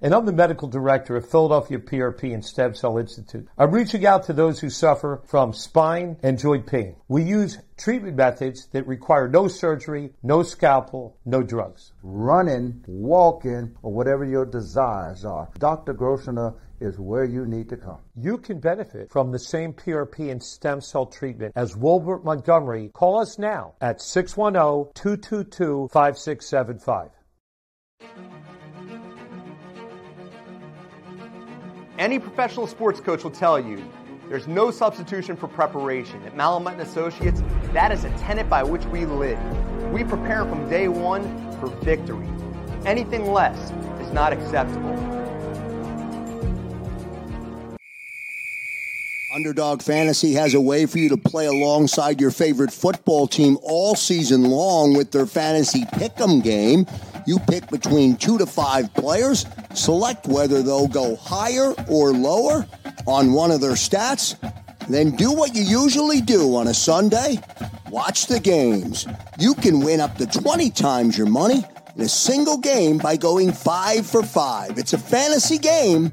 M: and I'm the medical director of Philadelphia PRP and Stem Cell Institute. I'm reaching out to those who suffer from spine and joint pain. We use treatment methods that require no surgery, no scalpel, no drugs.
N: Running, walking, or whatever your desires are. Dr. Grossinger is where you need to come.
M: You can benefit from the same PRP and stem cell treatment as Wilbert Montgomery. Call us now at 610 222 5675.
E: Any professional sports coach will tell you there's no substitution for preparation. At Malamut Associates, that is a tenet by which we live. We prepare from day one for victory. Anything less is not acceptable.
F: Underdog Fantasy has a way for you to play alongside your favorite football team all season long with their fantasy pick'em game. You pick between two to five players, select whether they'll go higher or lower on one of their stats, then do what you usually do on a Sunday watch the games. You can win up to 20 times your money in a single game by going five for five. It's a fantasy game,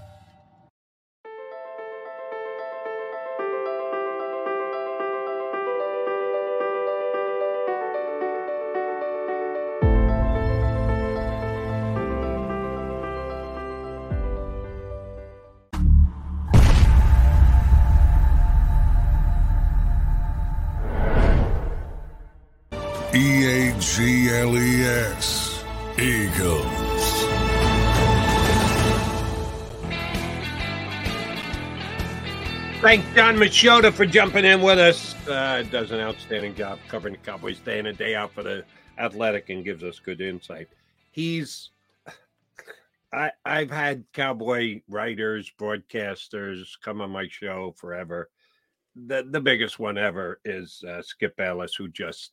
O: G L E S. Eagles.
A: Thanks, Jon Machota, for jumping in with us. Uh, does an outstanding job covering the Cowboys day in and day out for the Athletic and gives us good insight. He's, I, I've had Cowboy writers, broadcasters come on my show forever. The the biggest one ever is uh, Skip Bayless, who just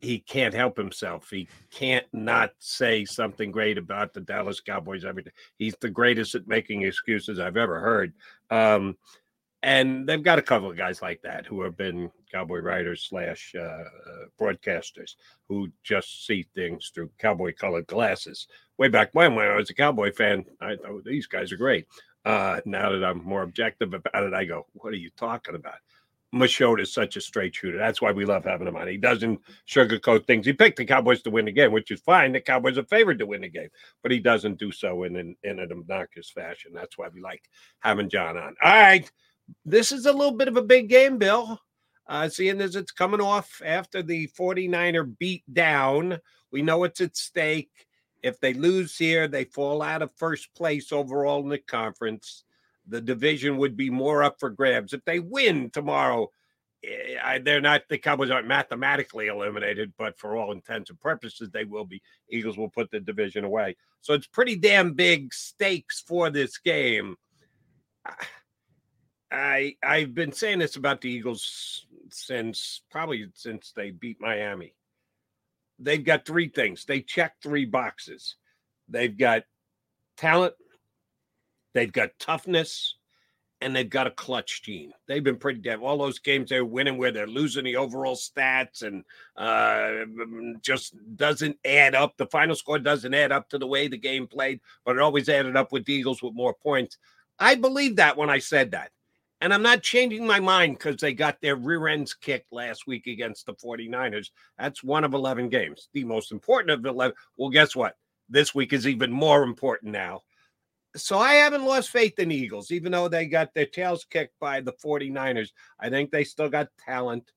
A: he can't help himself. He can't not say something great about the Dallas Cowboys every day. He's the greatest at making excuses I've ever heard. Um, and they've got a couple of guys like that who have been cowboy writers slash uh, uh, broadcasters who just see things through cowboy colored glasses. Way back when, when I was a cowboy fan, I thought these guys are great. Uh, now that I'm more objective about it, I go, "What are you talking about?" Machota is such a straight shooter. That's why we love having him on. He doesn't sugarcoat things. He picked the Cowboys to win the game, which is fine. The Cowboys are favored to win the game, but he doesn't do so in an, in an obnoxious fashion. That's why we like having John on. All right. This is a little bit of a big game, Bill. Uh, seeing as it's coming off after the 49er beat down, we know it's at stake. If they lose here, they fall out of first place overall in the conference the division would be more up for grabs. If they win tomorrow, eh, they're not the Cowboys aren't mathematically eliminated, but for all intents and purposes, they will be. Eagles will put the division away. So it's pretty damn big stakes for this game. I I've been saying this about the Eagles since probably since they beat Miami. They've got three things. They check three boxes. They've got talent, They've got toughness and they've got a clutch gene. They've been pretty damn. All those games they're winning where they're losing the overall stats and uh, just doesn't add up. The final score doesn't add up to the way the game played, but it always added up with the Eagles with more points. I believe that when I said that. And I'm not changing my mind because they got their rear ends kicked last week against the 49ers. That's one of 11 games, the most important of 11. Well, guess what? This week is even more important now. So I haven't lost faith in Eagles, even though they got their tails kicked by the 49ers. I think they still got talent,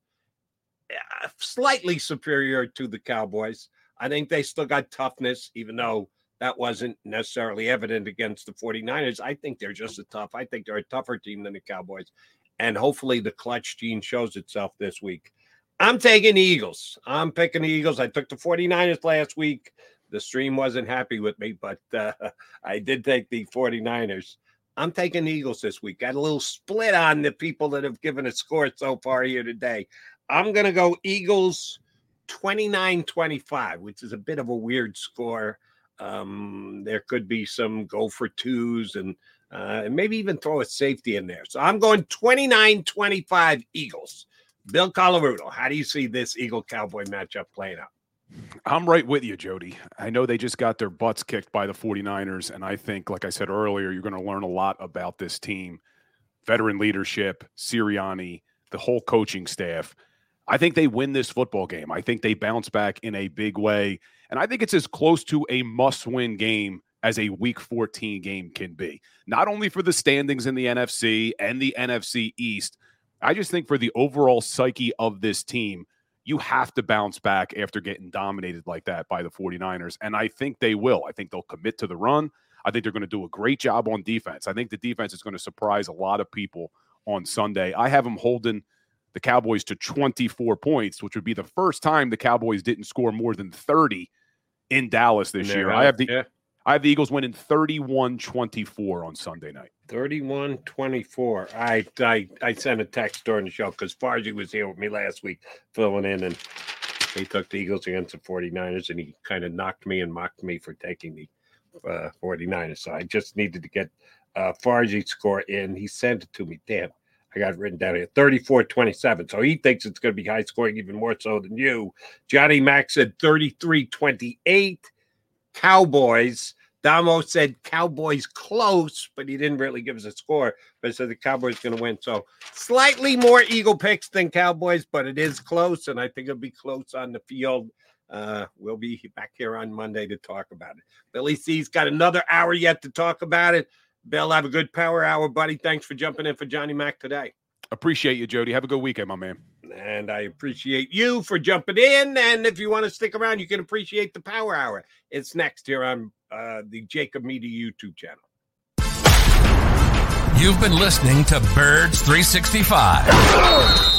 A: uh, slightly superior to the Cowboys. I think they still got toughness, even though that wasn't necessarily evident against the 49ers. I think they're just a tough. I think they're a tougher team than the Cowboys. And hopefully the clutch gene shows itself this week. I'm taking Eagles. I'm picking the Eagles. I took the 49ers last week. The stream wasn't happy with me, but uh, I did take the 49ers. I'm taking Eagles this week. Got a little split on the people that have given a score so far here today. I'm going to go Eagles 29 25, which is a bit of a weird score. Um, there could be some go for twos and, uh, and maybe even throw a safety in there. So I'm going 29 25 Eagles. Bill Colarulo, how do you see this Eagle Cowboy matchup playing out?
G: I'm right with you, Jody. I know they just got their butts kicked by the 49ers. And I think, like I said earlier, you're going to learn a lot about this team veteran leadership, Sirianni, the whole coaching staff. I think they win this football game. I think they bounce back in a big way. And I think it's as close to a must win game as a week 14 game can be, not only for the standings in the NFC and the NFC East. I just think for the overall psyche of this team, you have to bounce back after getting dominated like that by the 49ers. And I think they will. I think they'll commit to the run. I think they're going to do a great job on defense. I think the defense is going to surprise a lot of people on Sunday. I have them holding the Cowboys to 24 points, which would be the first time the Cowboys didn't score more than 30 in Dallas this year. I have the yeah. I have the Eagles winning 31-24 on Sunday night.
A: 31-24. I I I sent a text during the show because Farji was here with me last week filling in and he took the Eagles against the 49ers and he kind of knocked me and mocked me for taking the uh, 49ers. So I just needed to get uh score in. He sent it to me. Damn. I got written down here 34 27. So he thinks it's going to be high scoring even more so than you. Johnny Mack said 33 28. Cowboys. Damo said Cowboys close, but he didn't really give us a score. But said the Cowboys going to win. So slightly more Eagle picks than Cowboys, but it is close, and I think it'll be close on the field. Uh, we'll be back here on Monday to talk about it. Billy C's got another hour yet to talk about it. Bill, have a good power hour, buddy. Thanks for jumping in for Johnny Mac today.
G: Appreciate you, Jody. Have a good weekend, my man.
A: And I appreciate you for jumping in. And if you want to stick around, you can appreciate the Power Hour. It's next here on uh, the JAKIB Media YouTube channel.
P: You've been listening to Birds 365,